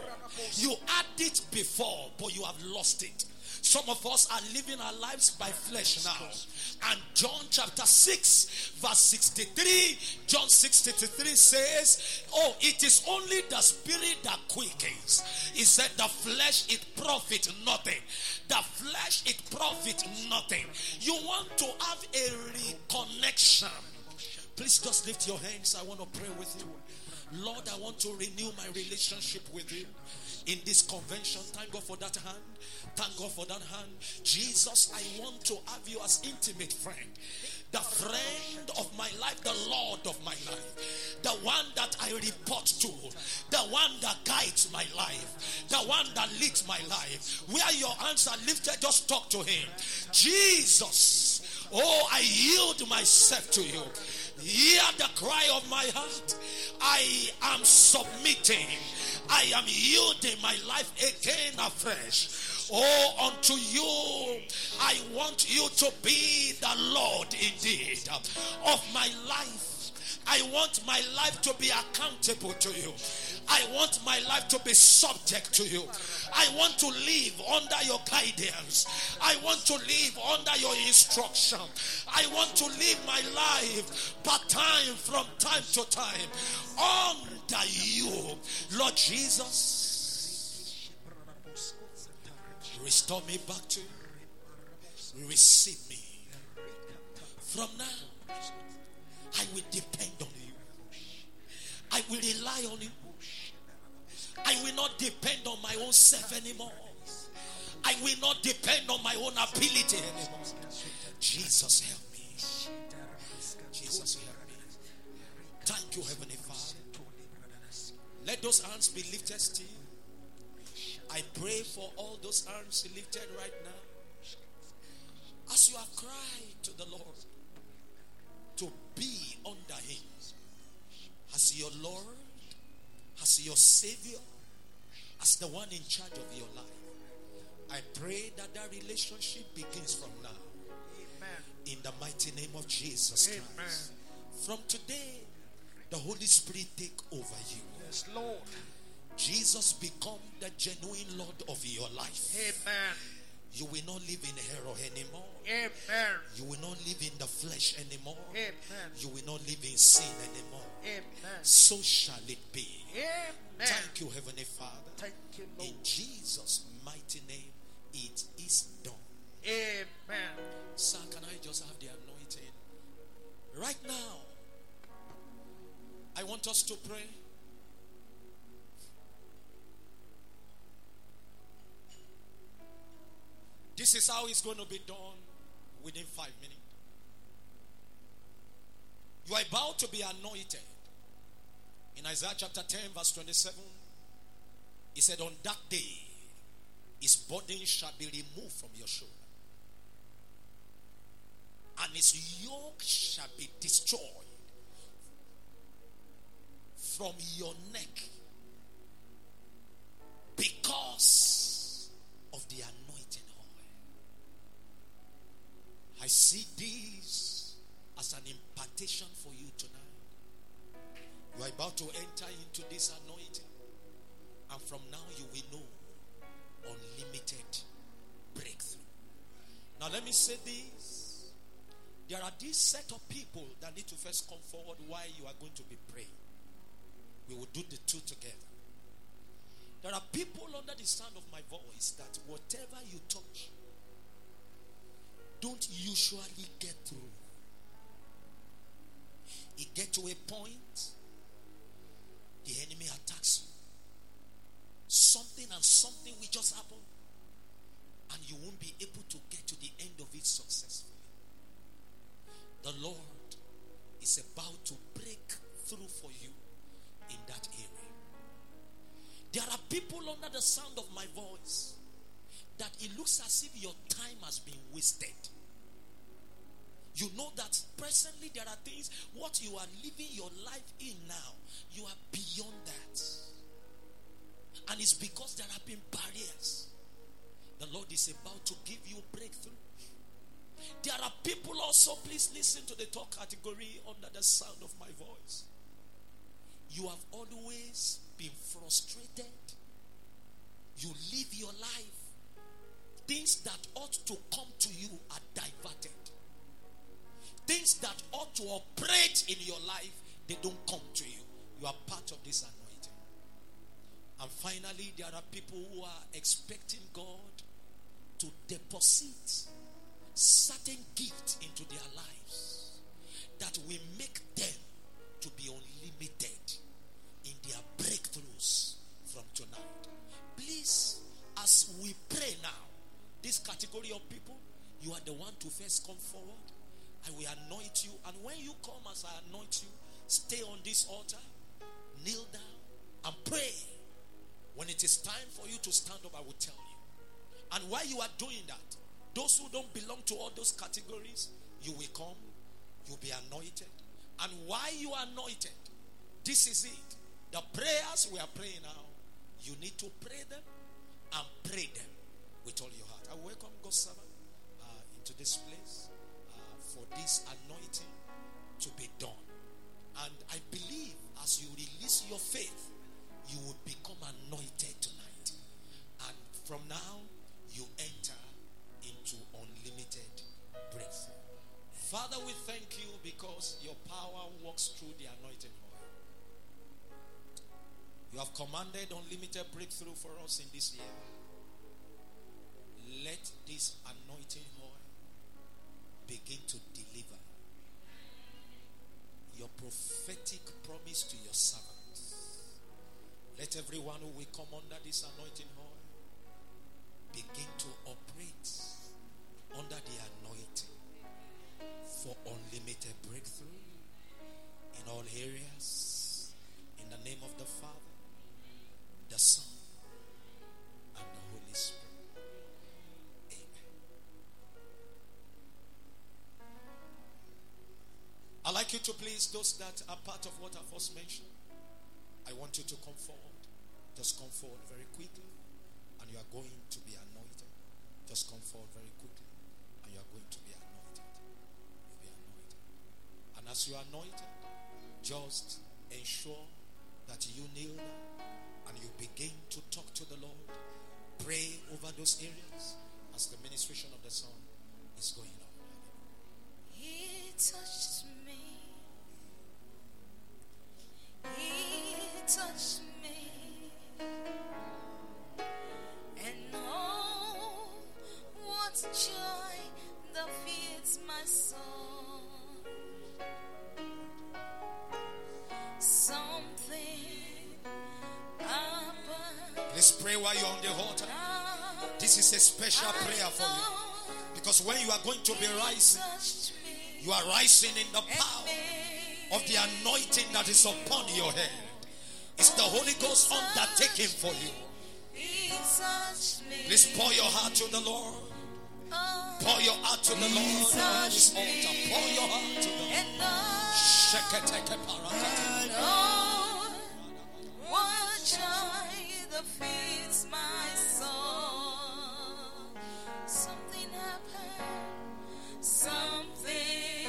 You had it before, but you have lost it. Some of us are living our lives by flesh now. And John chapter 6, verse 63, John 63 says, Oh, it is only the spirit that quickens. He said, The flesh it profit nothing. The flesh it profit nothing. You want to have a reconnection. Please just lift your hands. I want to pray with you. Lord, I want to renew my relationship with you in this convention. Thank God for that hand. Thank God for that hand. Jesus, I want to have you as intimate friend. The friend of my life, the Lord of my life, the one that I report to, the one that guides my life, the one that leads my life. Where your hands are lifted, just talk to him. Jesus, oh, I yield myself to you. Hear the cry of my heart. I am submitting. I am yielding my life again afresh. Oh, unto you, I want you to be the Lord indeed of my life. I want my life to be accountable to you. I want my life to be subject to you. I want to live under your guidance. I want to live under your instruction. I want to live my life part time from time to time under you. Lord Jesus, restore me back to you. Receive me. From now, I will depend. I will rely on you. I will not depend on my own self anymore. I will not depend on my own ability anymore. Jesus, help me. Jesus, help me. Thank you, Heavenly Father. Let those hands be lifted still. I pray for all those hands lifted right now. As you have cried to the Lord to be under Him as your Lord, as your Savior, as the one in charge of your life. I pray that that relationship begins from now. Amen. In the mighty name of Jesus Christ. From today, the Holy Spirit take over you. Yes, Lord. Jesus become the genuine Lord of your life. Amen. You will not live in error anymore. Amen. You will not live in the flesh anymore. Amen. You will not live in sin anymore. Amen. So shall it be. Amen. Thank you, Heavenly Father. Thank you, Lord. In Jesus' mighty name, it is done. Amen. Sir, can I just have the anointing? Right now, I want us to pray. This is how it's going to be done within five minutes. You are about to be anointed. In Isaiah chapter 10, verse 27, he said, On that day, his burden shall be removed from your shoulder, and his yoke shall be destroyed from your neck because of the anointing oil. I see this as an impartation for you tonight. You are about to enter into this anointing, and from now you will know unlimited breakthrough. Now, let me say this there are this set of people that need to first come forward while you are going to be praying. We will do the two together. There are people under the sound of my voice that whatever you touch don't usually get through. It get to a point, the enemy attacks you. Something and something will just happen, and you won't be able to get to the end of it successfully. The Lord is about to break through for you in that area. There are people under the sound of my voice that it looks as if your time has been wasted. You know that presently there are things, what you are living your life in now, you are beyond that. And it's because there have been barriers. The Lord is about to give you breakthrough. There are people also, please listen to the talk category under the sound of my voice. You have always been frustrated. You live your life. Things that ought to come to you are diverted. Things that ought to operate in your life, they don't come to you. You are part of this anointing. And finally, there are people who are expecting God to deposit certain gift into their lives first come forward. I will anoint you. And when you come as I anoint you, stay on this altar, kneel down, and pray. When it is time for you to stand up, I will tell you. And while you are doing that, those who don't belong to all those categories, you will come, you'll be anointed. And while you are anointed, this is it. The prayers we are praying now, you need to pray them and pray them with all your heart. I welcome God's servant into this place uh, for this anointing to be done. And I believe as you release your faith, you will become anointed tonight. And from now, you enter into unlimited breakthrough. Father, we thank you because your power works through the anointing oil. You have commanded unlimited breakthrough for us in this year. Let this anointing oil begin to deliver your prophetic promise to your servants. Let everyone who will come under this anointing oil begin to operate under the anointing for unlimited breakthrough in all areas. In the name of the Father, the Son, and the Holy Spirit. To please, those that are part of what I've first mentioned, I want you to come forward. Just come forward very quickly, and you are going to be anointed. Just come forward very quickly, and you are going to be anointed. You'll be anointed. And as you are anointed, just ensure that you kneel down and you begin to talk to the Lord. Pray over those areas as the ministration of the song is going on. He touched me. Fills my soul. Something happened. Let's pray while you're on the altar. This is a special prayer for you. Because when you are going to be rising, you are rising in the power of the anointing that is upon your head. It's the Holy Ghost undertaking for you. He touched me. Please pour your heart to the Lord. Pour your heart to the Lord on this altar. Pour your heart to the Lord. Sheketeke parakata. what joy that fills my soul. Something happened. Something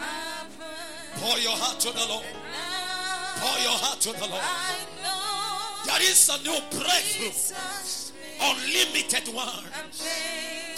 happened. Pour your heart to the Lord. Pour your heart to the Lord. I know There is a new breakthrough, unlimited one, And made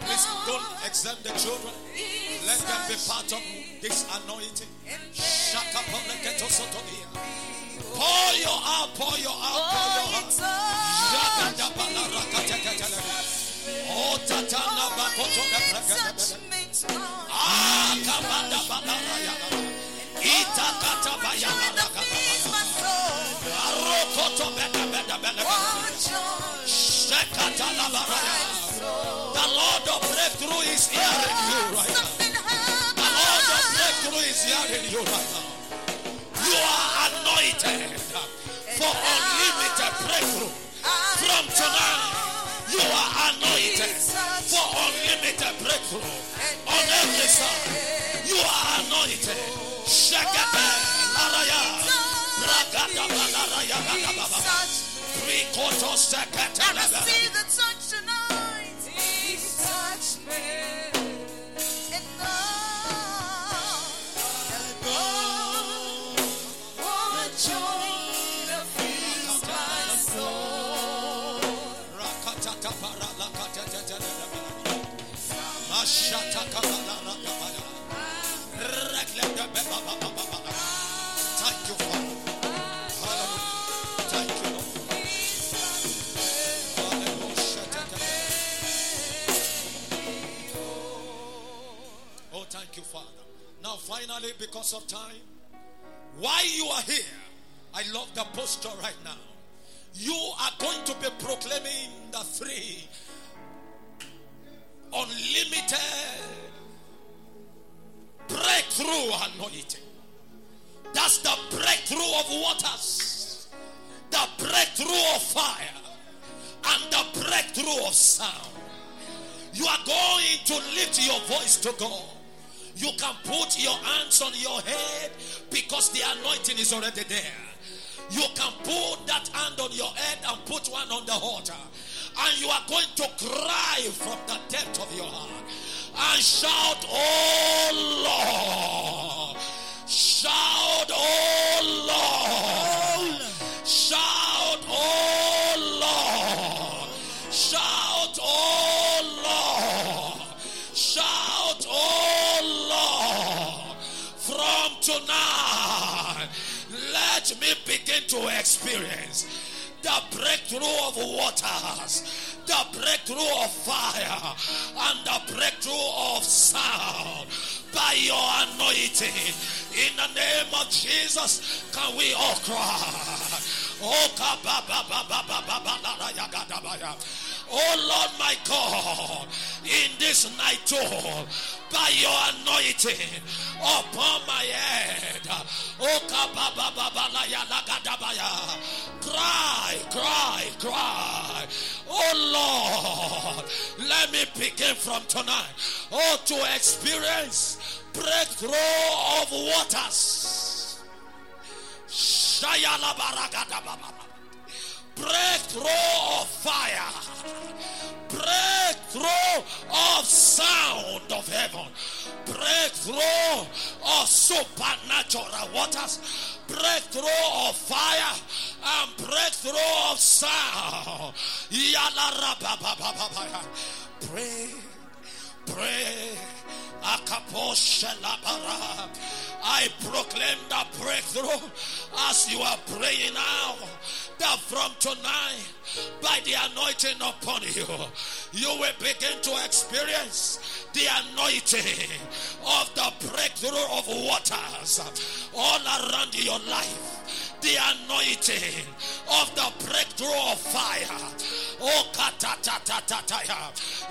Please don't exempt the children. Let them be part of this anointing. Pour your out, pour your out, pour your out. Oh, Tatana Bakoto, the president. Ah, Kamanda Badaraya. Ita Katabayana. The Lord of breakthrough is hearing you right now. The Lord of breakthrough is hearing you right now. You are anointed for unlimited breakthrough. From tonight, you are anointed for unlimited breakthrough on every side. You are anointed. Shakata laraya. I receive the touch tonight. Because of time, Why you are here, I love the posture right now. You are going to be proclaiming the three unlimited breakthrough anointing. That's the breakthrough of waters, the breakthrough of fire, and the breakthrough of sound. You are going to lift your voice to God. You can put your hands on your head because the anointing is already there. You can put that hand on your head and put one on the altar. And you are going to cry from the depth of your heart and shout, Oh Lord! Shout, Oh Lord! Oh shout, let me begin to experience the breakthrough of waters, the breakthrough of fire, and the breakthrough of sound by your anointing. In the name of Jesus, can we all cry? Oh Lord my God, in this night all by your anointing upon my head. Cry, cry, cry. Oh Lord, let me begin from tonight. Oh, to experience breakthrough of waters. Breakthrough of fire. Breakthrough of sound of heaven. Breakthrough of supernatural waters. Breakthrough of fire and breakthrough of sound. Pray, pray. I proclaim the breakthrough as you are praying now. That from tonight, by the anointing upon you, you will begin to experience the anointing of the breakthrough of waters all around your life the anointing of the breakthrough of fire. Oh.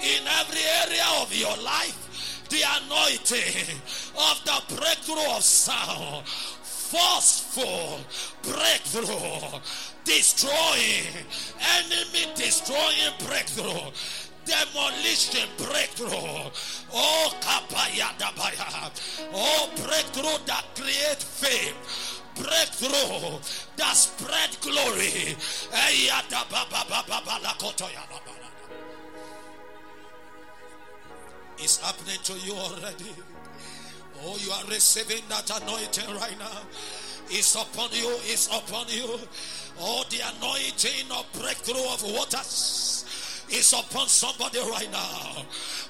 In every area of your life, the anointing of the breakthrough of sound. Forceful breakthrough, destroying, enemy destroying breakthrough demolition breakthrough. Oh, kapayadabaya. Oh, breakthrough that create fame. breakthrough that spread glory. It's happening to you already. Oh, you are receiving that anointing right now. It's upon you, it's upon you. Oh, the anointing of breakthrough of waters is upon somebody right now.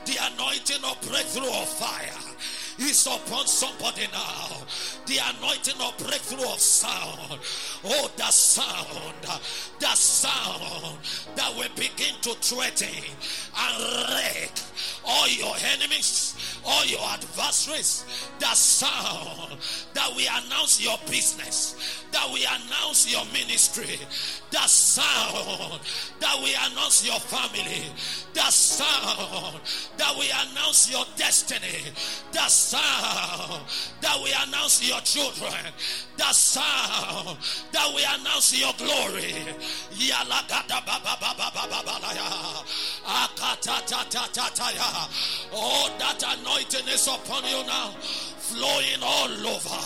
The anointing of breakthrough of fire is upon somebody now. The anointing of breakthrough of sound. Oh, the sound, the sound that will begin to threaten and wreck all your enemies, all your adversaries. The sound that we announce your business, that we announce your ministry, the sound that we announce your family, the sound that we announce your destiny, the sound that we announce your children, the sound that we announce your glory. Oh, that anointing is upon you now. Flowing all over.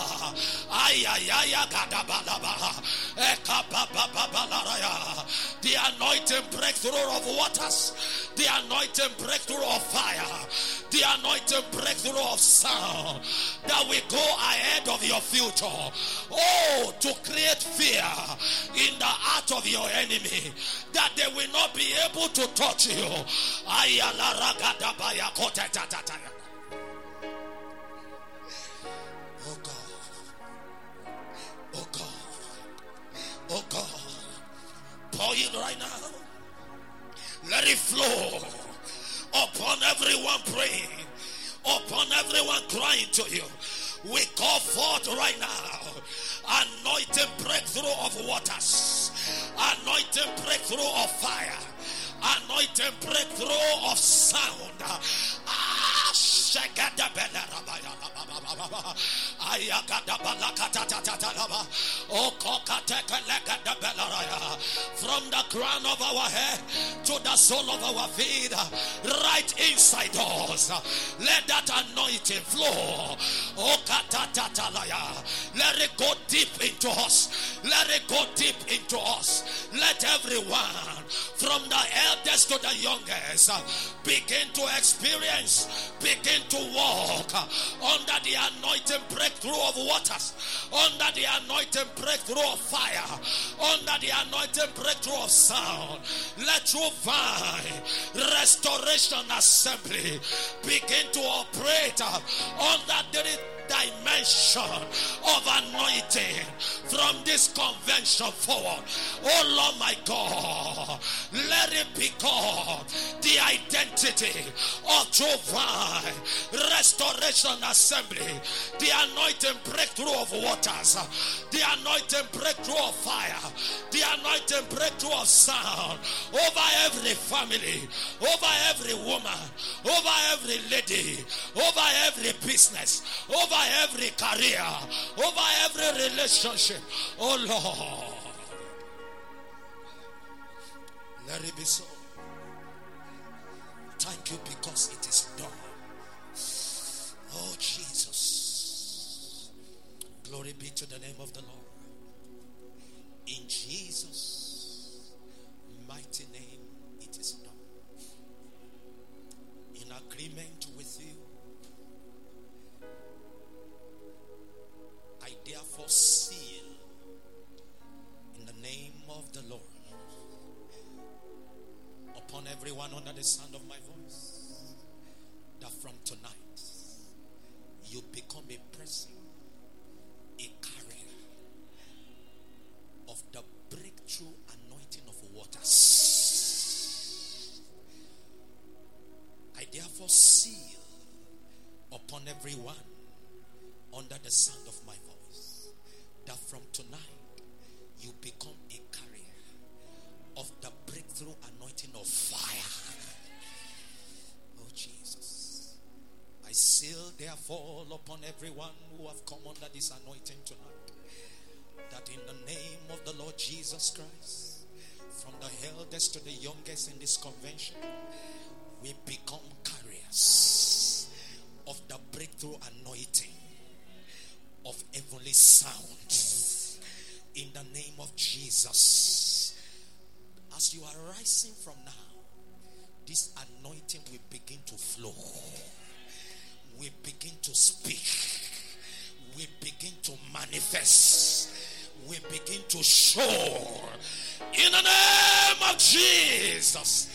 The anointing breakthrough of waters, the anointing breakthrough of fire, the anointing breakthrough of sound that will go ahead of your future. Oh, to create fear in the heart of your enemy that they will not be able to touch you. Oh God. Oh God. Oh God. Pour it right now. Let it flow upon everyone praying, upon everyone crying to you. We call forth right now anointing breakthrough of waters, anointing breakthrough of fire, anointing breakthrough of sound. Ah, from the crown of our head to the sole of our feet, right inside us. Let that anointing flow. Let it go deep into us. Let it go deep into us. Let everyone, from the eldest to the youngest, begin to experience, begin to walk under the anointing breakthrough of waters, under the anointing breakthrough of fire, under the anointing breakthrough of sound. Let True Vine Restoration Assembly begin to operate under the dimension of anointing from this convention forward. Oh Lord my God, let it become the identity of Jehovah Restoration Assembly, the anointing breakthrough of waters, the anointing breakthrough of fire, the anointing breakthrough of sound over every family, over every woman, over every lady, over every business, over every career, over every relationship. Oh Lord. Let it be so. Thank you because it is done. Oh Jesus. Glory be to the name of the Lord. The sound of my voice that from tonight you become a carrier of the breakthrough anointing of fire. Oh Jesus. I seal therefore upon everyone who have come under this anointing tonight that in the name of the Lord Jesus Christ, from the eldest to the youngest in this convention, we become carriers of the breakthrough anointing sound in the name of Jesus. As you are rising from now, this anointing will begin to flow. We begin to speak. We begin to manifest. We begin to show. In the name of Jesus.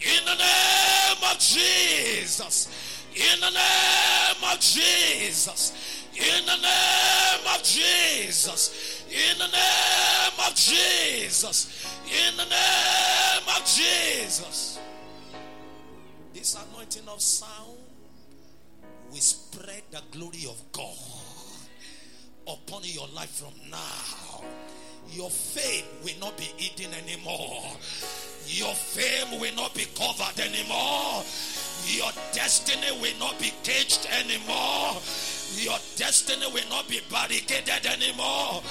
In the name of Jesus. In the name of Jesus. In the name of Jesus. In the name of Jesus. In the name of Jesus. This anointing of sound will spread the glory of God upon your life from now. Your fame will not be hidden anymore. Your fame will not be covered anymore. Your destiny will not be caged anymore. Your destiny will not be barricaded anymore.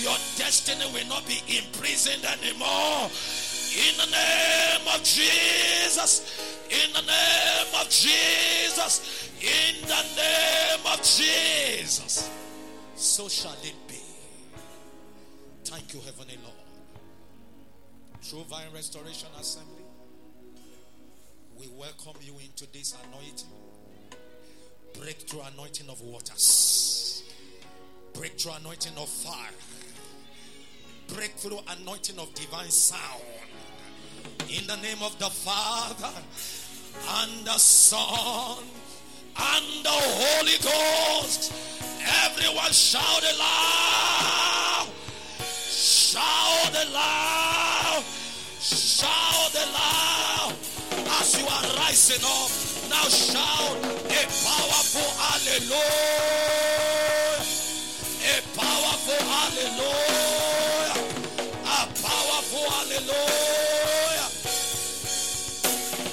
Your destiny will not be imprisoned anymore. In the name of Jesus. In the name of Jesus. In the name of Jesus. So shall it be. Thank you, Heavenly Lord. True Vine Restoration Assembly, we welcome you into this anointing. Breakthrough anointing of waters, breakthrough anointing of fire, breakthrough anointing of divine sound. In the name of the Father and the Son and the Holy Ghost. Everyone shout it loud. Shout it loud. Shout it loud. As you are rising up, now shout a powerful hallelujah. A powerful hallelujah. A powerful hallelujah.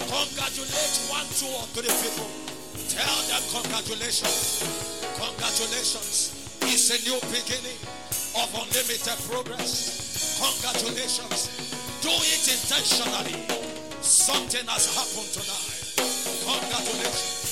Congratulate one, two, or three people. Tell them congratulations. Congratulations. It's a new beginning of unlimited progress. Congratulations. Do it intentionally. Something has happened tonight. Congratulations.